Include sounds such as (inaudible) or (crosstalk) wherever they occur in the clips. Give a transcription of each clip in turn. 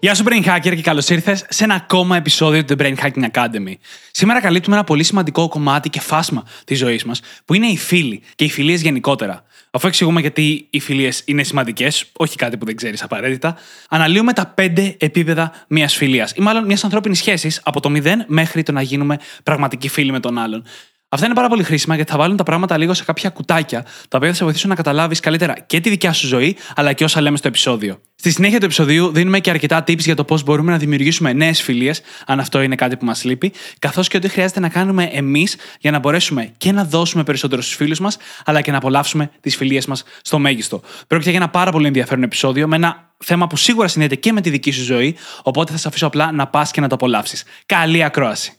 Γεια σου, Brain Hacker, και καλώς ήρθες σε ένα ακόμα επεισόδιο του The Brain Hacking Academy. Σήμερα καλύπτουμε ένα πολύ σημαντικό κομμάτι και φάσμα της ζωής μας, που είναι οι φίλοι και οι φιλίες γενικότερα. Αφού εξηγούμε γιατί οι φιλίες είναι σημαντικές, όχι κάτι που δεν ξέρεις απαραίτητα, αναλύουμε τα πέντε επίπεδα μιας φιλίας, ή μάλλον μιας ανθρώπινης σχέσης, από το μηδέν μέχρι το να γίνουμε πραγματικοί φίλοι με τον άλλον. Αυτά είναι πάρα πολύ χρήσιμα γιατί θα βάλουν τα πράγματα λίγο σε κάποια κουτάκια, τα οποία θα σε βοηθήσουν να καταλάβεις καλύτερα και τη δικιά σου ζωή, αλλά και όσα λέμε στο επεισόδιο. Στη συνέχεια του επεισοδίου δίνουμε και αρκετά tips για το πώς μπορούμε να δημιουργήσουμε νέες φιλίες, αν αυτό είναι κάτι που μας λείπει, καθώς και ό,τι χρειάζεται να κάνουμε εμείς για να μπορέσουμε και να δώσουμε περισσότερο στους φίλους μας, αλλά και να απολαύσουμε τις φιλίες μας στο μέγιστο. Πρόκειται για ένα πάρα πολύ ενδιαφέρον επεισόδιο με ένα θέμα που σίγουρα συνδέεται και με τη δική σου ζωή, οπότε θα σε αφήσω απλά να πας και να το απολαύσεις. Καλή ακρόαση!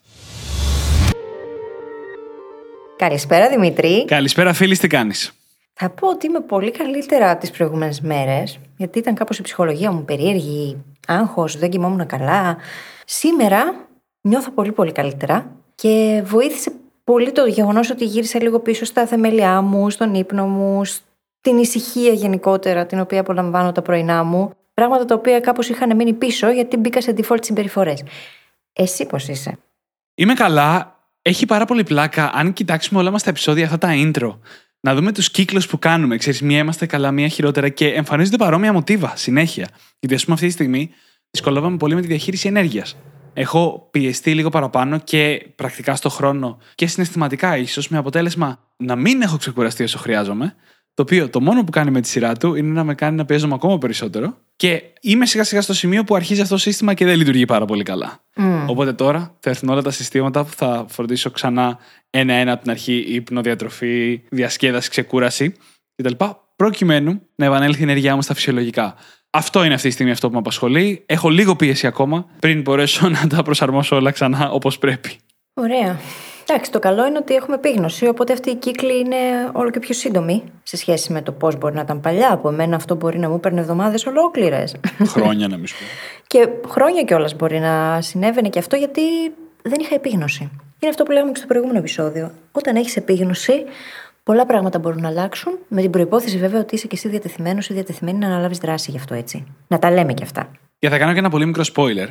Καλησπέρα Δημήτρη. Καλησπέρα, φίλης, τι κάνεις; Θα πω ότι είμαι πολύ καλύτερα τις προηγούμενες μέρες, γιατί ήταν κάπως η ψυχολογία μου περίεργη, άγχος, δεν κοιμόμουν καλά. Σήμερα νιώθω πολύ πολύ καλύτερα και βοήθησε πολύ το γεγονός ότι γύρισα λίγο πίσω στα θεμελιά μου, στον ύπνο μου, στην ησυχία γενικότερα την οποία απολαμβάνω τα πρωινά μου. Πράγματα τα οποία κάπως είχαν μείνει πίσω γιατί μπήκα σε default συμπεριφορές. Εσύ πώς είσαι; Είμαι καλά έχει πάρα πολύ πλάκα αν κοιτάξουμε όλα μας τα επεισόδια, αυτά τα intro. Να δούμε τους κύκλους που κάνουμε. Ξέρεις, μία είμαστε καλά, μία χειρότερα και εμφανίζονται παρόμοια μοτίβα συνέχεια. Γιατί, ας πούμε, αυτή τη στιγμή δυσκολεύομαι πολύ με τη διαχείριση ενέργειας. Έχω πιεστεί λίγο παραπάνω και πρακτικά στο χρόνο και συναισθηματικά ίσως με αποτέλεσμα να μην έχω ξεκουραστεί όσο χρειάζομαι. Το οποίο το μόνο που κάνει με τη σειρά του είναι να με κάνει να πιέζομαι ακόμα περισσότερο. Και είμαι σιγά σιγά στο σημείο που αρχίζει αυτό το σύστημα και δεν λειτουργεί πάρα πολύ καλά. Mm. Οπότε τώρα θα έρθουν όλα τα συστήματα που θα φροντίσω ξανά ένα-ένα από την αρχή: ύπνο, διατροφή, διασκέδαση, ξεκούραση κτλ. Προκειμένου να επανέλθει η ενέργειά μου στα φυσιολογικά. Αυτό είναι αυτή τη στιγμή αυτό που με απασχολεί. Έχω λίγο πίεση ακόμα πριν μπορέσω (laughs) να τα προσαρμόσω όλα ξανά όπως πρέπει. Ωραία. Εντάξει, το καλό είναι ότι έχουμε επίγνωση, οπότε αυτή η κύκλη είναι όλο και πιο σύντομη σε σχέση με το πώς μπορεί να ήταν παλιά. Από μένα αυτό μπορεί να μου παίρνει εβδομάδες ολόκληρες. Χρόνια να μην σου (laughs) Και χρόνια κιόλας μπορεί να συνέβαινε και αυτό γιατί δεν είχα επίγνωση. Είναι αυτό που λέγαμε και στο προηγούμενο επεισόδιο. Όταν έχεις επίγνωση, πολλά πράγματα μπορούν να αλλάξουν, με την προπόθεση βέβαια ότι είσαι και εσύ διατεθειμένος ή διατεθειμένη να αναλάβεις δράση γι' αυτό έτσι. Να τα λέμε κι αυτά. Και θα κάνω και ένα πολύ μικρό spoiler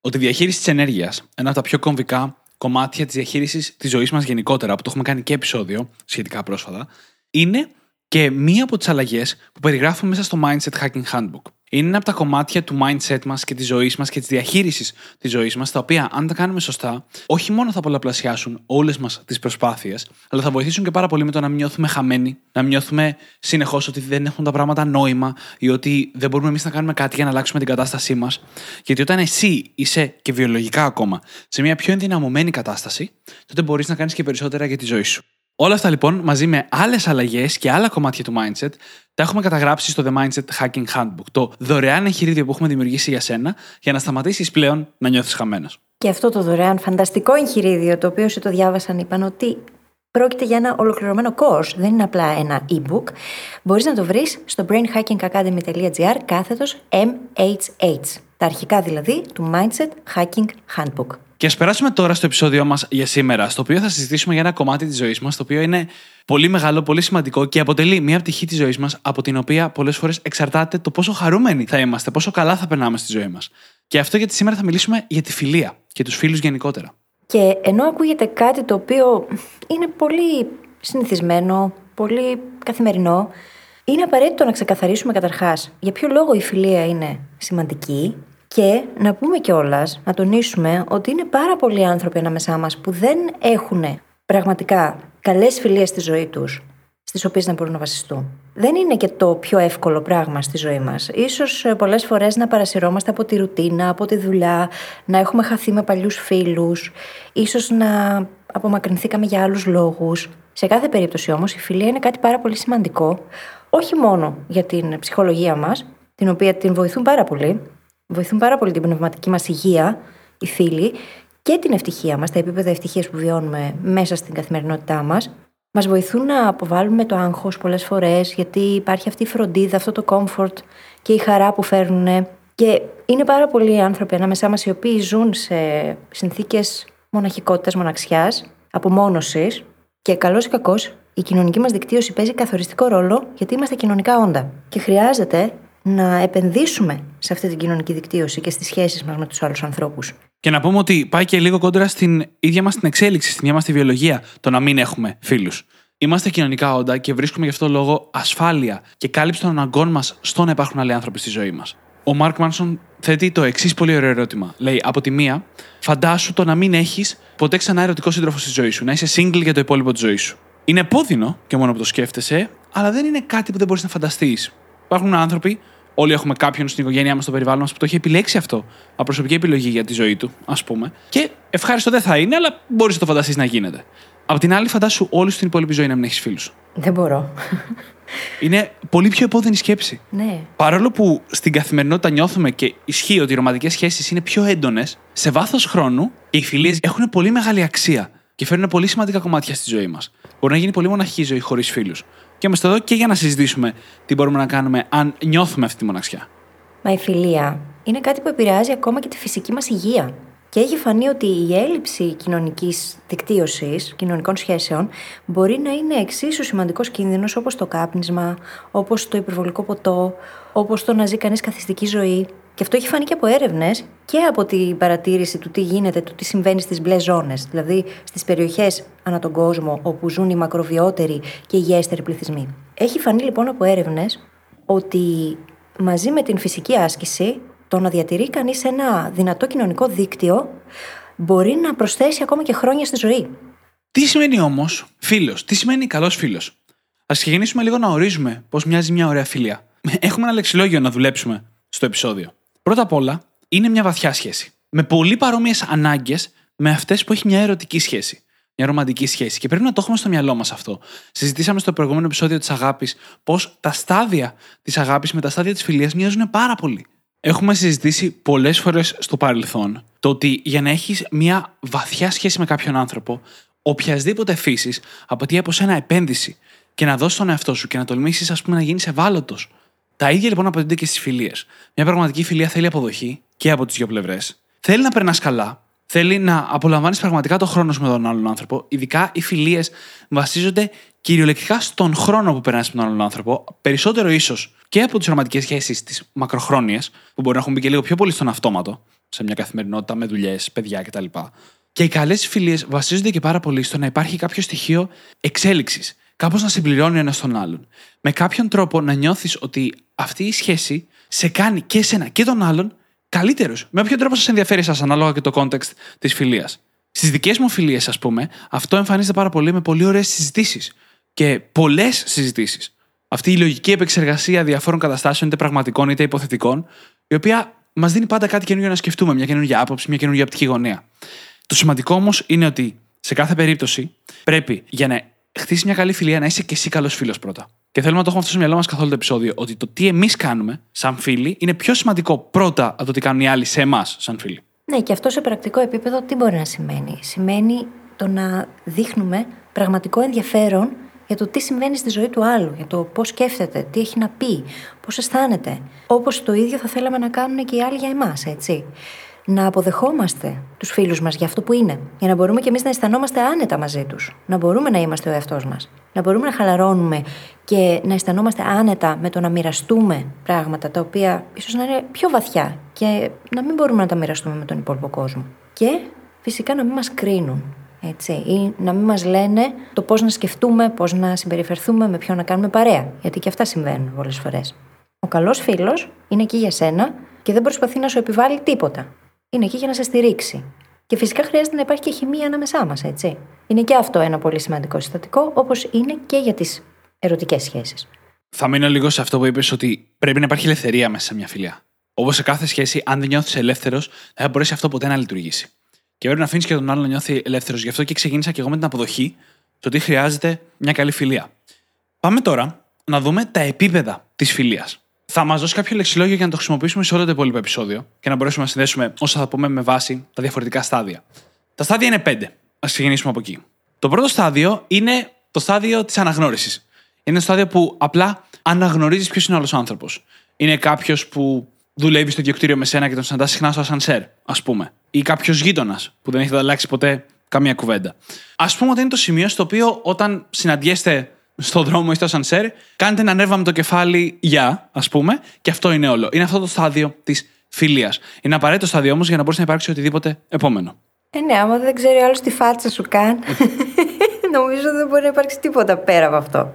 ότι η διαχείριση της ενέργειας, ένα από τα πιο κομβικά κομμάτια της διαχείρισης της ζωής μας γενικότερα, που το έχουμε κάνει και επεισόδιο σχετικά πρόσφατα, είναι και μία από τις αλλαγές που περιγράφουμε μέσα στο Mindset Hacking Handbook. Είναι ένα από τα κομμάτια του mindset μας και της ζωής μας και της διαχείρισης της ζωής μας, τα οποία, αν τα κάνουμε σωστά, όχι μόνο θα πολλαπλασιάσουν όλες μας τις προσπάθειες, αλλά θα βοηθήσουν και πάρα πολύ με το να μην νιώθουμε χαμένοι, να μην νιώθουμε συνεχώς ότι δεν έχουν τα πράγματα νόημα ή ότι δεν μπορούμε εμείς να κάνουμε κάτι για να αλλάξουμε την κατάστασή μας. Γιατί όταν εσύ είσαι και βιολογικά ακόμα σε μια πιο ενδυναμωμένη κατάσταση, τότε μπορείς να κάνεις και περισσότερα για τη ζωή σου. Όλα αυτά λοιπόν μαζί με άλλες αλλαγές και άλλα κομμάτια του mindset τα έχουμε καταγράψει στο The Mindset Hacking Handbook, το δωρεάν εγχειρίδιο που έχουμε δημιουργήσει για σένα για να σταματήσεις πλέον να νιώθεις χαμένος. Και αυτό το δωρεάν φανταστικό εγχειρίδιο, το οποίο σε το διάβασαν, είπαν ότι πρόκειται για ένα ολοκληρωμένο course, δεν είναι απλά ένα e-book. Μπορείς να το βρεις στο brainhackingacademy.gr κάθετος MHH. Τα αρχικά δηλαδή του Mindset Hacking Handbook. Και ας περάσουμε τώρα στο επεισόδιό μας για σήμερα, στο οποίο θα συζητήσουμε για ένα κομμάτι της ζωής μας, το οποίο είναι πολύ μεγάλο, πολύ σημαντικό και αποτελεί μια πτυχή της ζωής μας από την οποία πολλές φορές εξαρτάται το πόσο χαρούμενοι θα είμαστε, πόσο καλά θα περνάμε στη ζωή μας. Και αυτό γιατί σήμερα θα μιλήσουμε για τη φιλία και τους φίλους γενικότερα. Και ενώ ακούγεται κάτι το οποίο είναι πολύ συνηθισμένο, πολύ καθημερινό, είναι απαραίτητο να ξεκαθαρίσουμε καταρχάς για ποιο λόγο η φιλία είναι σημαντική και να πούμε κιόλας, να τονίσουμε ότι είναι πάρα πολλοί άνθρωποι ανάμεσά μας που δεν έχουν πραγματικά καλές φιλίες στη ζωή τους, στις οποίες να μπορούν να βασιστούν. Δεν είναι και το πιο εύκολο πράγμα στη ζωή μας. σω πολλές φορές να παρασυρώμαστε από τη ρουτίνα, από τη δουλειά, να έχουμε χαθεί με παλιούς φίλους, ίσως να απομακρυνθήκαμε για άλλους λόγους. Σε κάθε περίπτωση όμως η φιλία είναι κάτι πάρα πολύ σημαντικό, όχι μόνο για την ψυχολογία μας, την οποία την βοηθούν πάρα πολύ, βοηθούν πάρα πολύ την πνευματική μας υγεία, οι φίλοι, και την ευτυχία μας, τα επίπεδα ευτυχίας που βιώνουμε μέσα στην καθημερινότητά μας. Μας βοηθούν να αποβάλουμε το άγχος πολλές φορές, γιατί υπάρχει αυτή η φροντίδα, αυτό το comfort και η χαρά που φέρνουν. Και είναι πάρα πολλοί άνθρωποι ανάμεσά μας οι οποίοι ζουν σε συνθήκες μοναχικότητας, μοναξιάς, απομόνωσης. Και καλός ή κακός, η κοινωνική μας δικτύωση παίζει καθοριστικό ρόλο γιατί είμαστε κοινωνικά όντα. Και χρειάζεται να επενδύσουμε σε αυτή την κοινωνική δικτύωση και στις σχέσεις μας με τους άλλους ανθρώπους. Και να πούμε ότι πάει και λίγο κόντρα στην ίδια μας την εξέλιξη, στην ίδια μας τη βιολογία, το να μην έχουμε φίλους. Είμαστε κοινωνικά όντα και βρίσκουμε γι' αυτό λόγο ασφάλεια και κάλυψη των αναγκών μας στο να υπάρχουν άλλοι άνθρωποι στη ζωή μας. Ο Μάρκ Μάνσον θέτει το εξής πολύ ωραίο ερώτημα. Λέει: Από τη μία, φαντάσου το να μην έχεις ποτέ ξανά ερωτικό σύντροφο στη ζωή σου, να είσαι single για το υπόλοιπο της ζωής σου. Είναι επώδυνο και μόνο που το σκέφτεσαι, αλλά δεν είναι κάτι που δεν μπορείς να φανταστείς. Υπάρχουν άνθρωποι Όλοι έχουμε κάποιον στην οικογένειά μας, στο περιβάλλον μας που το έχει επιλέξει αυτό. Από προσωπική επιλογή για τη ζωή του, ας πούμε. Και ευχάριστο δεν θα είναι, αλλά μπορείς να το φανταστείς να γίνεται. Απ' την άλλη, φαντάσου όλη στην υπόλοιπη ζωή να μην έχεις φίλους. Δεν μπορώ. Είναι πολύ πιο επώδυνη σκέψη. Ναι. Παρόλο που στην καθημερινότητα νιώθουμε και ισχύει ότι οι ρομαντικές σχέσεις είναι πιο έντονες, σε βάθος χρόνου οι φιλίες έχουν πολύ μεγάλη αξία και φέρνουν πολύ σημαντικά κομμάτια στη ζωή μας. Μπορεί να γίνει πολύ μοναχή ζωή χωρίς φίλους. Και είμαστε εδώ και για να συζητήσουμε τι μπορούμε να κάνουμε αν νιώθουμε αυτή τη μοναξιά. Μα η φιλία είναι κάτι που επηρεάζει ακόμα και τη φυσική μας υγεία. Και έχει φανεί ότι η έλλειψη κοινωνικής δικτύωσης, κοινωνικών σχέσεων, μπορεί να είναι εξίσου σημαντικός κίνδυνος όπως το κάπνισμα, όπως το υπερβολικό ποτό, όπως το να ζει κανείς καθιστική ζωή. Και αυτό έχει φανεί και από έρευνες και από την παρατήρηση του τι γίνεται, του τι συμβαίνει στις μπλε ζώνες, δηλαδή στις περιοχές ανά τον κόσμο όπου ζουν οι μακροβιότεροι και οι υγιέστεροι πληθυσμοί. Έχει φανεί λοιπόν από έρευνες ότι μαζί με την φυσική άσκηση, το να διατηρεί κανείς ένα δυνατό κοινωνικό δίκτυο μπορεί να προσθέσει ακόμα και χρόνια στη ζωή. Τι σημαίνει όμως φίλος, τι σημαίνει καλός φίλος; Α ξεκινήσουμε λίγο να ορίζουμε πώς μοιάζει μια ωραία φιλία. Έχουμε ένα λεξιλόγιο να δουλέψουμε στο επεισόδιο. Πρώτα απ' όλα, είναι μια βαθιά σχέση. Με πολύ παρόμοιες ανάγκες με αυτές που έχει μια ερωτική σχέση. Μια ρομαντική σχέση. Και πρέπει να το έχουμε στο μυαλό μας αυτό. Συζητήσαμε στο προηγούμενο επεισόδιο της αγάπης πώς τα στάδια της αγάπης με τα στάδια της φιλίας μοιάζουν πάρα πολύ. Έχουμε συζητήσει πολλές φορές στο παρελθόν το ότι για να έχεις μια βαθιά σχέση με κάποιον άνθρωπο, οποιασδήποτε φύσης, απαιτεί από σένα επένδυση και να δώσεις τον εαυτό σου και να τολμήσεις, ας πούμε, να γίνεις ευάλωτος τα ίδια λοιπόν απαιτούνται και στις φιλίες. Μια πραγματική φιλία θέλει αποδοχή και από τις δύο πλευρές. Θέλει να περνάς καλά. Θέλει να απολαμβάνεις πραγματικά τον χρόνο σου με τον άλλον άνθρωπο. Ειδικά οι φιλίες βασίζονται κυριολεκτικά στον χρόνο που περνάς με τον άλλον άνθρωπο. Περισσότερο ίσως και από τις ρομαντικέ σχέσεις τι μακροχρόνιε, που μπορεί να έχουν μπει και λίγο πιο πολύ στον αυτόματο, σε μια καθημερινότητα με δουλειές, παιδιά κτλ. Και οι καλές φιλίες βασίζονται και πάρα πολύ στο να υπάρχει κάποιο στοιχείο εξέλιξης κάπως να συμπληρώνει ένας τον άλλον. Με κάποιον τρόπο να νιώθεις ότι αυτή η σχέση σε κάνει και εσένα και τον άλλον καλύτερου. Με όποιον τρόπο σας ενδιαφέρει εσάς, ανάλογα και το context της φιλίας. Στις δικές μου φιλίες, ας πούμε, αυτό εμφανίζεται πάρα πολύ με πολύ ωραίες συζητήσεις. Και πολλές συζητήσεις. Αυτή η λογική επεξεργασία διαφόρων καταστάσεων, είτε πραγματικών είτε υποθετικών, η οποία μας δίνει πάντα κάτι καινούργιο να σκεφτούμε, μια καινούργια άποψη, μια καινούργια οπτική γωνία. Το σημαντικό όμως είναι ότι σε κάθε περίπτωση πρέπει για να χτίσει μια καλή φιλία, να είσαι και εσύ καλός φίλος πρώτα. Και θέλουμε να το έχουμε αυτό στο μυαλό μας καθόλου το επεισόδιο. Ότι το τι εμείς κάνουμε σαν φίλοι είναι πιο σημαντικό πρώτα από το τι κάνουν οι άλλοι σε εμάς σαν φίλοι. Ναι, και αυτό σε πρακτικό επίπεδο τι μπορεί να σημαίνει. Σημαίνει το να δείχνουμε πραγματικό ενδιαφέρον για το τι συμβαίνει στη ζωή του άλλου, για το πώς σκέφτεται, τι έχει να πει, πώς αισθάνεται. Όπως το ίδιο θα θέλαμε να κάνουν και οι άλλοι για εμάς, έτσι να αποδεχόμαστε τους φίλους μας για αυτό που είναι. Για να μπορούμε και εμείς να αισθανόμαστε άνετα μαζί τους. Να μπορούμε να είμαστε ο εαυτός μας. Να μπορούμε να χαλαρώνουμε και να αισθανόμαστε άνετα με το να μοιραστούμε πράγματα τα οποία ίσως να είναι πιο βαθιά και να μην μπορούμε να τα μοιραστούμε με τον υπόλοιπο κόσμο. Και φυσικά να μην μας κρίνουν. Έτσι, ή να μην μας λένε το πώς να σκεφτούμε, πώς να συμπεριφερθούμε, με ποιον να κάνουμε παρέα. Γιατί και αυτά συμβαίνουν πολλές φορές. Ο καλός φίλος είναι εκεί για σένα και δεν προσπαθεί να σου επιβάλλει τίποτα είναι εκεί για να σε στηρίξει. Και φυσικά χρειάζεται να υπάρχει και χημεία ανάμεσά μας, έτσι. Είναι και αυτό ένα πολύ σημαντικό συστατικό, όπως είναι και για τις ερωτικές σχέσεις. Θα μείνω λίγο σε αυτό που είπες ότι πρέπει να υπάρχει ελευθερία μέσα σε μια φιλία. Όπως σε κάθε σχέση, αν δεν νιώθεις ελεύθερος, δεν θα μπορέσει αυτό ποτέ να λειτουργήσει. Και πρέπει να αφήνεις και τον άλλον να νιώθει ελεύθερος. Γι' αυτό και ξεκίνησα και εγώ με την αποδοχή το ότι χρειάζεται μια καλή φιλία. Πάμε τώρα να δούμε τα επίπεδα της φιλίας θα μας δώσει κάποιο λεξιλόγιο για να το χρησιμοποιήσουμε σε όλο το υπόλοιπο επεισόδιο και να μπορέσουμε να συνδέσουμε όσα θα πούμε με βάση τα διαφορετικά στάδια. Τα στάδια είναι πέντε. Α ξεκινήσουμε από εκεί. Το πρώτο στάδιο είναι το στάδιο της αναγνώρισης. Είναι το στάδιο που απλά αναγνωρίζεις ποιος είναι ο άλλος άνθρωπος. Είναι κάποιος που δουλεύει στο διοκτήριο με σένα και τον συναντάς συχνά στο ασανσέρ, ας πούμε. Ή κάποιος γείτονας που δεν έχετε αλλάξει ποτέ καμία κουβέντα. Α πούμε ότι είναι το σημείο στο οποίο όταν συναντιέστε στον δρόμο ή στο ασανσέρ, κάνετε ένα νεύμα με το κεφάλι για, ας πούμε, και αυτό είναι όλο. Είναι αυτό το στάδιο της φιλίας. Είναι απαραίτητο στάδιο όμως για να μπορέσει να υπάρξει οτιδήποτε επόμενο. Ε, ναι, άμα δεν ξέρει άλλος τη φάτσα σου καν. (laughs) νομίζω δεν μπορεί να υπάρξει τίποτα πέρα από αυτό.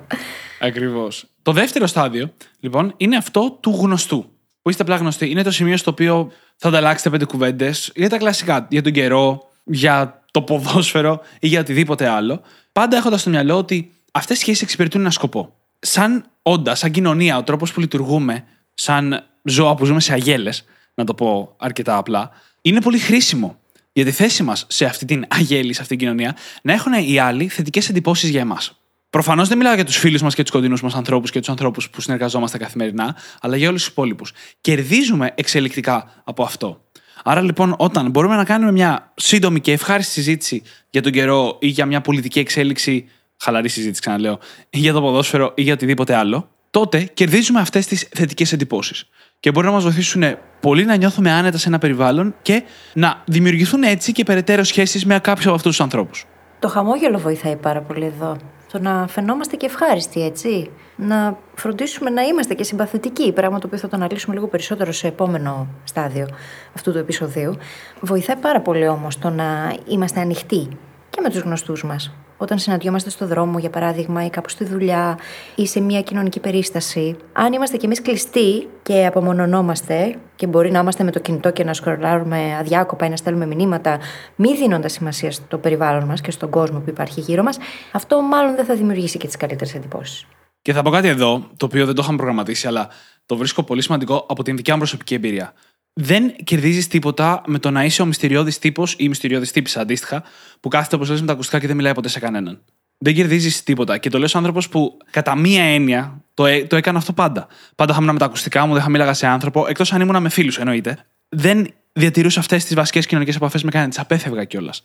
Ακριβώς. Το δεύτερο στάδιο, λοιπόν, είναι αυτό του γνωστού. Που είστε απλά γνωστοί. Είναι το σημείο στο οποίο θα ανταλλάξετε πέντε κουβέντες για τα κλασικά. Για τον καιρό, για το ποδόσφαιρο ή για οτιδήποτε άλλο. Πάντα έχοντας στο μυαλό ότι αυτές οι σχέσεις εξυπηρετούν ένα σκοπό. Σαν όντα, σαν κοινωνία, ο τρόπος που λειτουργούμε, σαν ζώα που ζούμε σε αγέλες, να το πω αρκετά απλά, είναι πολύ χρήσιμο για τη θέση μας σε αυτή την αγέλη, σε αυτή την κοινωνία, να έχουν οι άλλοι θετικές εντυπώσεις για εμάς. Προφανώς δεν μιλάω για τους φίλους μας και τους κοντινούς μας ανθρώπους και τους ανθρώπους που συνεργαζόμαστε καθημερινά, αλλά για όλους τους υπόλοιπους. Κερδίζουμε εξελικτικά από αυτό. Άρα λοιπόν, όταν μπορούμε να κάνουμε μια σύντομη και ευχάριστη συζήτηση για τον καιρό ή για μια πολιτική εξέλιξη, χαλαρή συζήτηση ξαναλέω, ή για το ποδόσφαιρο ή για οτιδήποτε άλλο, τότε κερδίζουμε αυτές τις θετικές εντυπώσεις. Και μπορεί να μας βοηθήσουν πολύ να νιώθουμε άνετα σε ένα περιβάλλον και να δημιουργηθούν έτσι και περαιτέρω σχέσεις με κάποιους από αυτούς τους ανθρώπους. Το χαμόγελο βοηθάει πάρα πολύ εδώ. Το να φαινόμαστε και ευχάριστοι, έτσι. Να φροντίσουμε να είμαστε και συμπαθητικοί, πράγμα το οποίο θα το αναλύσουμε λίγο περισσότερο σε επόμενο στάδιο αυτού του επεισοδίου. Βοηθάει πάρα πολύ όμως το να είμαστε ανοιχτοί και με τους γνωστούς μας όταν συναντιόμαστε στο δρόμο, για παράδειγμα, ή κάπου στη δουλειά ή σε μια κοινωνική περίσταση, αν είμαστε κι εμείς κλειστοί και απομονωνόμαστε, και μπορεί να είμαστε με το κινητό και να σκρολάρουμε αδιάκοπα ή να στέλνουμε μηνύματα, μη δίνοντας σημασία στο περιβάλλον μας και στον κόσμο που υπάρχει γύρω μας, αυτό μάλλον δεν θα δημιουργήσει και τις καλύτερες εντυπώσεις. Και θα πω κάτι εδώ, το οποίο δεν το είχαμε προγραμματίσει, αλλά το βρίσκω πολύ σημαντικό από την δικιά μου προσωπική εμπειρία δεν κερδίζεις τίποτα με το να είσαι ο μυστηριώδης τύπος ή μυστηριώδης τύπης αντίστοιχα, που κάθεται όπως λες με τα ακουστικά και δεν μιλάει ποτέ σε κανέναν. Δεν κερδίζεις τίποτα. Και το λέω άνθρωπος που κατά μία έννοια το, ε, το έκανα αυτό πάντα. Πάντα είχα με τα ακουστικά μου, δεν θα μίλαγα σε άνθρωπο, εκτός αν ήμουν με φίλους εννοείται. Δεν διατηρούσα αυτές τις βασικές κοινωνικές επαφές με κανέναν. Τις απέφευγα κιόλας.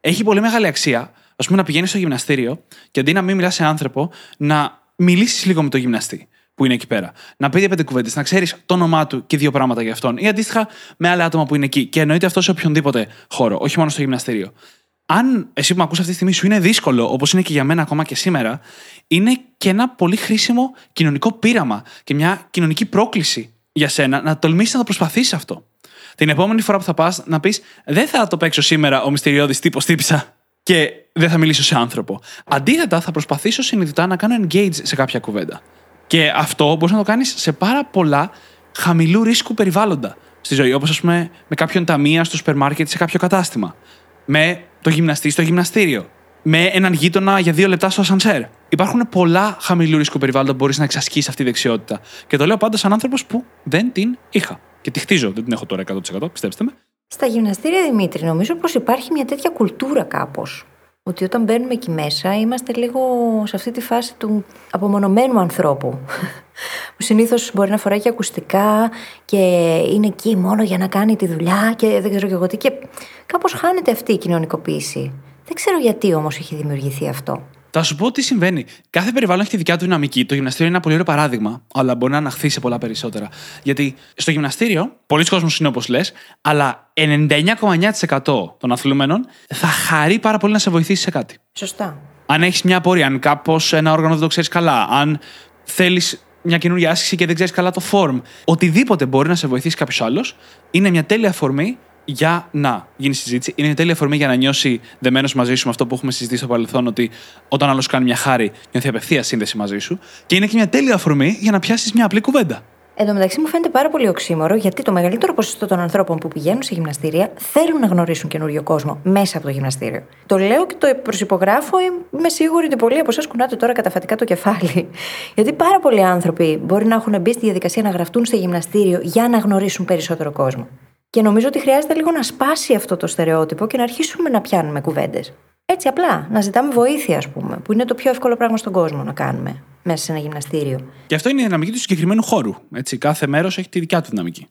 Έχει πολύ μεγάλη αξία, ας πούμε, να πηγαίνεις στο γυμναστήριο και αντί να μην μιλάς σε άνθρωπο, να μιλήσεις λίγο με το γυμναστή που είναι εκεί πέρα. Να πει πέντε κουβέντε, να ξέρεις το όνομά του και δύο πράγματα για αυτόν. Ή αντίστοιχα με άλλα άτομα που είναι εκεί. Και εννοείται αυτός σε οποιονδήποτε χώρο, όχι μόνο στο γυμναστήριο. Αν εσύ που με ακούς αυτή τη στιγμή σου είναι δύσκολο, όπως είναι και για μένα ακόμα και σήμερα, είναι και ένα πολύ χρήσιμο κοινωνικό πείραμα και μια κοινωνική πρόκληση για σένα να τολμήσεις να το προσπαθήσεις αυτό. Την επόμενη φορά που θα πας να πεις: Δεν θα το παίξω σήμερα ο μυστηριώδης τύπος τύπησα και δεν θα μιλήσω σε άνθρωπο. Αντίθετα, θα προσπαθήσω συνειδητά να κάνω engage σε κάποια κουβέντα. Και αυτό μπορείς να το κάνεις σε πάρα πολλά χαμηλού ρίσκου περιβάλλοντα στη ζωή. Όπως, ας πούμε, με κάποιον ταμεία στο σούπερ μάρκετ σε κάποιο κατάστημα. Με το γυμναστή στο γυμναστήριο. Με έναν γείτονα για δύο λεπτά στο ασανσέρ. Υπάρχουν πολλά χαμηλού ρίσκου περιβάλλοντα που μπορείς να εξασκήσεις αυτή τη δεξιότητα. Και το λέω πάντα σαν άνθρωπος που δεν την είχα. Και τη χτίζω, δεν την έχω τώρα 100%, πιστέψτε με. Στα γυμναστήρια, Δημήτρη, νομίζω πως υπάρχει μια τέτοια κουλτούρα κάπως ότι όταν μπαίνουμε εκεί μέσα είμαστε λίγο σε αυτή τη φάση του απομονωμένου ανθρώπου. (laughs) Που συνήθως μπορεί να φοράει και ακουστικά και είναι εκεί μόνο για να κάνει τη δουλειά και δεν ξέρω και εγώ τι. Και κάπως χάνεται αυτή η κοινωνικοποίηση. Δεν ξέρω γιατί όμως έχει δημιουργηθεί αυτό. Θα σου πω τι συμβαίνει. Κάθε περιβάλλον έχει τη δικιά του δυναμική. Το γυμναστήριο είναι ένα πολύ ωραίο παράδειγμα, αλλά μπορεί να αναχθεί σε πολλά περισσότερα. Γιατί στο γυμναστήριο, πολλοί κόσμοι είναι όπως λες, αλλά 99,9% των αθλούμενων θα χαρεί πάρα πολύ να σε βοηθήσει σε κάτι. Σωστά. Αν έχεις μια απορία, αν κάπως ένα όργανο δεν το ξέρεις καλά, αν θέλεις μια καινούργια άσκηση και δεν ξέρεις καλά το form, οτιδήποτε μπορεί να σε βοηθήσει κάποιος άλλος, είναι μια τέλεια αφορμή για να γίνει συζήτηση. Είναι μια τέλεια αφορμή για να νιώσει δεμένος μαζί σου με αυτό που έχουμε συζητήσει στο παρελθόν, ότι όταν άλλος κάνει μια χάρη, νιώθει απευθεία σύνδεση μαζί σου. Και είναι και μια τέλεια αφορμή για να πιάσεις μια απλή κουβέντα. Εν τω μεταξύ μου φαίνεται πάρα πολύ οξύμορο, γιατί το μεγαλύτερο ποσοστό των ανθρώπων που πηγαίνουν σε γυμναστήρια θέλουν να γνωρίσουν καινούριο κόσμο μέσα από το γυμναστήριο. Το λέω και το προσυπογράφω, είμαι σίγουρη ότι πολλοί από εσάς κουνάτε τώρα καταφατικά το κεφάλι. (laughs) Γιατί πάρα πολλοί άνθρωποι μπορεί να έχουν μπει στη διαδικασία να γραφτούν στο γυμναστήριο για να γνωρίσουν περισσότερο κόσμο. Και νομίζω ότι χρειάζεται λίγο να σπάσει αυτό το στερεότυπο και να αρχίσουμε να πιάνουμε κουβέντες. Έτσι απλά, να ζητάμε βοήθεια, ας πούμε, που είναι το πιο εύκολο πράγμα στον κόσμο να κάνουμε μέσα σε ένα γυμναστήριο. Και αυτό είναι η δυναμική του συγκεκριμένου χώρου. Έτσι, κάθε μέρος έχει τη δικιά του δυναμική.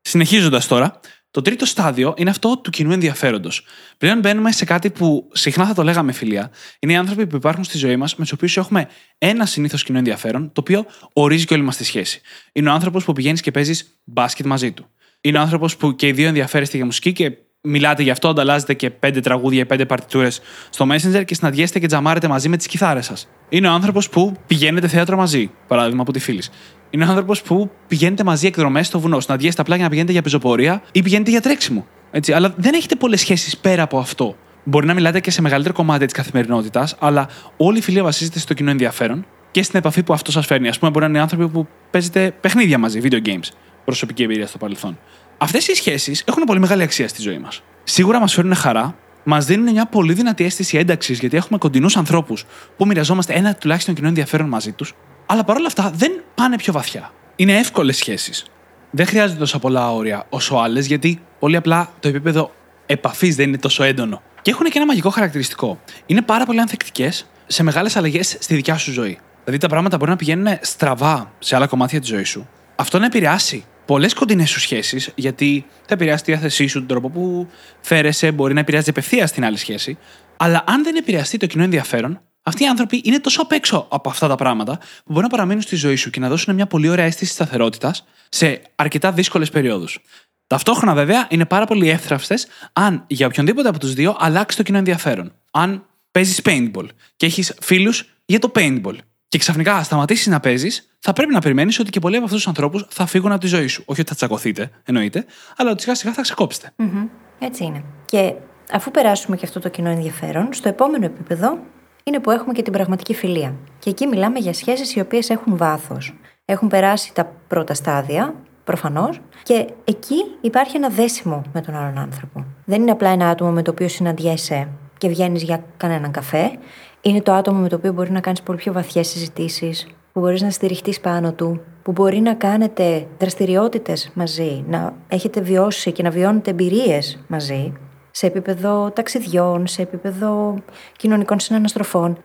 Συνεχίζοντας τώρα, Το τρίτο στάδιο είναι αυτό του κοινού ενδιαφέροντος. Πλέον μπαίνουμε σε κάτι που συχνά θα το λέγαμε φιλία. Είναι οι άνθρωποι που υπάρχουν στη ζωή μας με τους οποίους έχουμε ένα συνήθως κοινό ενδιαφέρον, το οποίο ορίζει και όλη μας τη σχέση. Είναι ο άνθρωπος που πηγαίνεις και παίζεις μπάσκετ μαζί του. Είναι ο άνθρωπος που και οι δύο ενδιαφέρεστε για μουσική και μιλάτε γι' αυτό, ανταλλάζετε και πέντε τραγούδια ή πέντε παρτιτούρες στο Messenger και συναντιέστε και τζαμάρετε μαζί με τις κιθάρες σας. Είναι ο άνθρωπος που πηγαίνετε θέατρο μαζί, παράδειγμα από τη φίλη. Είναι ο άνθρωπος που πηγαίνετε μαζί εκδρομέ στο βουνό, συναντιέστε απλά για να πηγαίνετε για πεζοπορία ή πηγαίνετε για τρέξιμο. Έτσι, αλλά δεν έχετε πολλές σχέσεις πέρα από αυτό. Μπορεί να μιλάτε και σε μεγαλύτερο κομμάτι της καθημερινότητας, αλλά όλη η φιλία βασίζεται στο κοινό ενδιαφέρον και στην επαφή που αυτό σας φέρνει. Α πούμε, μπορεί να είναι άνθρωποι που παίζετε παιχνίδια μαζί, video games. Προσωπική εμπειρία στο παρελθόν. Αυτές οι σχέσεις έχουν πολύ μεγάλη αξία στη ζωή μας. Σίγουρα μας φέρνουν χαρά, μας δίνουν μια πολύ δυνατή αίσθηση ένταξης γιατί έχουμε κοντινούς ανθρώπους που μοιραζόμαστε ένα τουλάχιστον κοινό ενδιαφέρον μαζί τους, αλλά παρόλα αυτά δεν πάνε πιο βαθιά. Είναι εύκολες σχέσεις. Δεν χρειάζονται τόσα πολλά όρια όσο άλλες, γιατί πολύ απλά το επίπεδο επαφής δεν είναι τόσο έντονο. Και έχουν και ένα μαγικό χαρακτηριστικό. Είναι πάρα πολύ ανθεκτικές σε μεγάλες αλλαγές στη δικιά σου ζωή. Δηλαδή τα πράγματα μπορεί να πηγαίνουν στραβά σε άλλα κομμάτια της ζωής σου. Αυτό να επηρεάσει πολλές κοντινές σου σχέσεις, γιατί θα επηρεάσει τη διάθεσή σου, τον τρόπο που φέρεσαι, μπορεί να επηρεάζει απευθεία την άλλη σχέση. Αλλά αν δεν επηρεαστεί το κοινό ενδιαφέρον, αυτοί οι άνθρωποι είναι τόσο απ' έξω από αυτά τα πράγματα που μπορεί να παραμείνουν στη ζωή σου και να δώσουν μια πολύ ωραία αίσθηση σταθερότητας σε αρκετά δύσκολες περιόδους. Ταυτόχρονα, βέβαια, είναι πάρα πολύ εύθραυστες αν για οποιονδήποτε από τους δύο αλλάξει το κοινό ενδιαφέρον. Αν παίζεις paintball και έχεις φίλους για το paintball και ξαφνικά σταματήσεις να παίζεις, θα πρέπει να περιμένεις ότι και πολλοί από αυτούς τους ανθρώπους θα φύγουν από τη ζωή σου. Όχι ότι θα τσακωθείτε, εννοείται, αλλά ότι σιγά σιγά θα ξεκόψετε. Mm-hmm. Έτσι είναι. Και αφού περάσουμε και αυτό το κοινό ενδιαφέρον, στο επόμενο επίπεδο είναι που έχουμε και την πραγματική φιλία. Και εκεί μιλάμε για σχέσεις οι οποίες έχουν βάθος. Έχουν περάσει τα πρώτα στάδια, προφανώς, και εκεί υπάρχει ένα δέσιμο με τον άλλον άνθρωπο. Δεν είναι απλά ένα άτομο με το οποίο συναντιέσαι και βγαίνεις για κανέναν καφέ. Είναι το άτομο με το οποίο μπορεί να κάνεις πολύ πιο βαθιές συζητήσεις, που μπορείς να στηριχτείς πάνω του, που μπορεί να κάνετε δραστηριότητες μαζί, να έχετε βιώσει και να βιώνετε εμπειρίες μαζί, σε επίπεδο ταξιδιών, σε επίπεδο κοινωνικών συναναστροφών.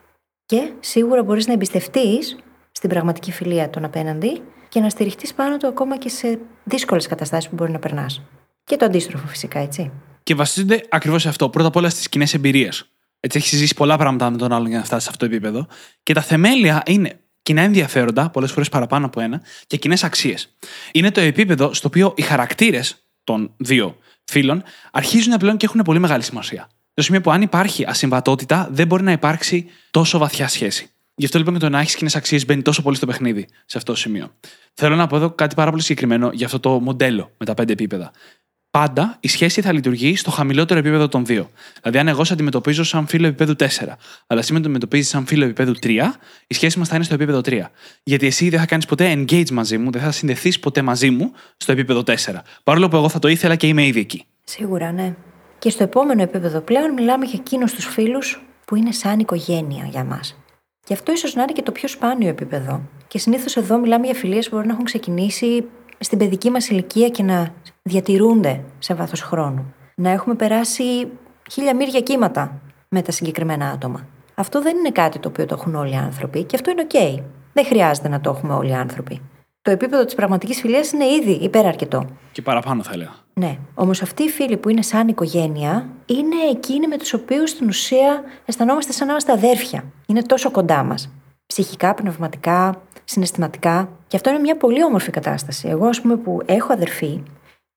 Και σίγουρα μπορείς να εμπιστευτείς στην πραγματική φιλία των απέναντι και να στηριχτείς πάνω του ακόμα και σε δύσκολες καταστάσεις που μπορεί να περνάς. Και το αντίστροφο φυσικά, έτσι. Και βασίζονται ακριβώς σε αυτό. Πρώτα απ' όλα στις κοινές εμπειρίες. Έτσι, έχεις ζήσει πολλά πράγματα με τον άλλον για να φτάσεις σε αυτό το επίπεδο. Και τα θεμέλια είναι κοινά ενδιαφέροντα, πολλές φορές παραπάνω από ένα, και κοινές αξίες. Είναι το επίπεδο στο οποίο οι χαρακτήρες των δύο φίλων αρχίζουν πλέον και έχουν πολύ μεγάλη σημασία. Το σημείο που αν υπάρχει ασυμβατότητα, δεν μπορεί να υπάρξει τόσο βαθιά σχέση. Γι' αυτό λοιπόν και το να έχεις κοινές αξίες μπαίνει τόσο πολύ στο παιχνίδι σε αυτό το σημείο. Θέλω να πω εδώ κάτι πάρα πολύ συγκεκριμένο για αυτό το μοντέλο με τα πέντε επίπεδα πάντα η σχέση θα λειτουργεί στο χαμηλότερο επίπεδο των δύο. Δηλαδή, αν εγώ σε αντιμετωπίζω σαν φίλο επίπεδου 4, αλλά εσύ με αντιμετωπίζεις σαν φίλο επίπεδου 3, η σχέση μας θα είναι στο επίπεδο 3. Γιατί εσύ δεν θα κάνεις ποτέ engage μαζί μου, δεν θα συνδεθείς ποτέ μαζί μου στο επίπεδο 4. Παρόλο που εγώ θα το ήθελα και είμαι ήδη εκεί. Σίγουρα, ναι. Και στο επόμενο επίπεδο πλέον μιλάμε για εκείνους τους φίλους που είναι σαν οικογένεια για μας. Και αυτό ίσως να είναι και το πιο σπάνιο επίπεδο. Και συνήθως εδώ μιλάμε για φιλίες που μπορεί να έχουν ξεκινήσει στην παιδική μας ηλικία και να διατηρούνται σε βάθος χρόνου. Να έχουμε περάσει χίλια μύρια κύματα με τα συγκεκριμένα άτομα. Αυτό δεν είναι κάτι το οποίο το έχουν όλοι οι άνθρωποι και αυτό είναι οκ. Δεν χρειάζεται να το έχουμε όλοι οι άνθρωποι. Το επίπεδο της πραγματικής φιλίας είναι ήδη υπεραρκετό. Και παραπάνω θα έλεγα. Ναι. Όμως αυτοί οι φίλοι που είναι σαν οικογένεια είναι εκείνοι με τους οποίους στην ουσία αισθανόμαστε σαν να είμαστε αδέρφια. Είναι τόσο κοντά μας. Ψυχικά, πνευματικά, συναισθηματικά. Και αυτό είναι μια πολύ όμορφη κατάσταση. Εγώ, ας πούμε, που έχω αδερφή,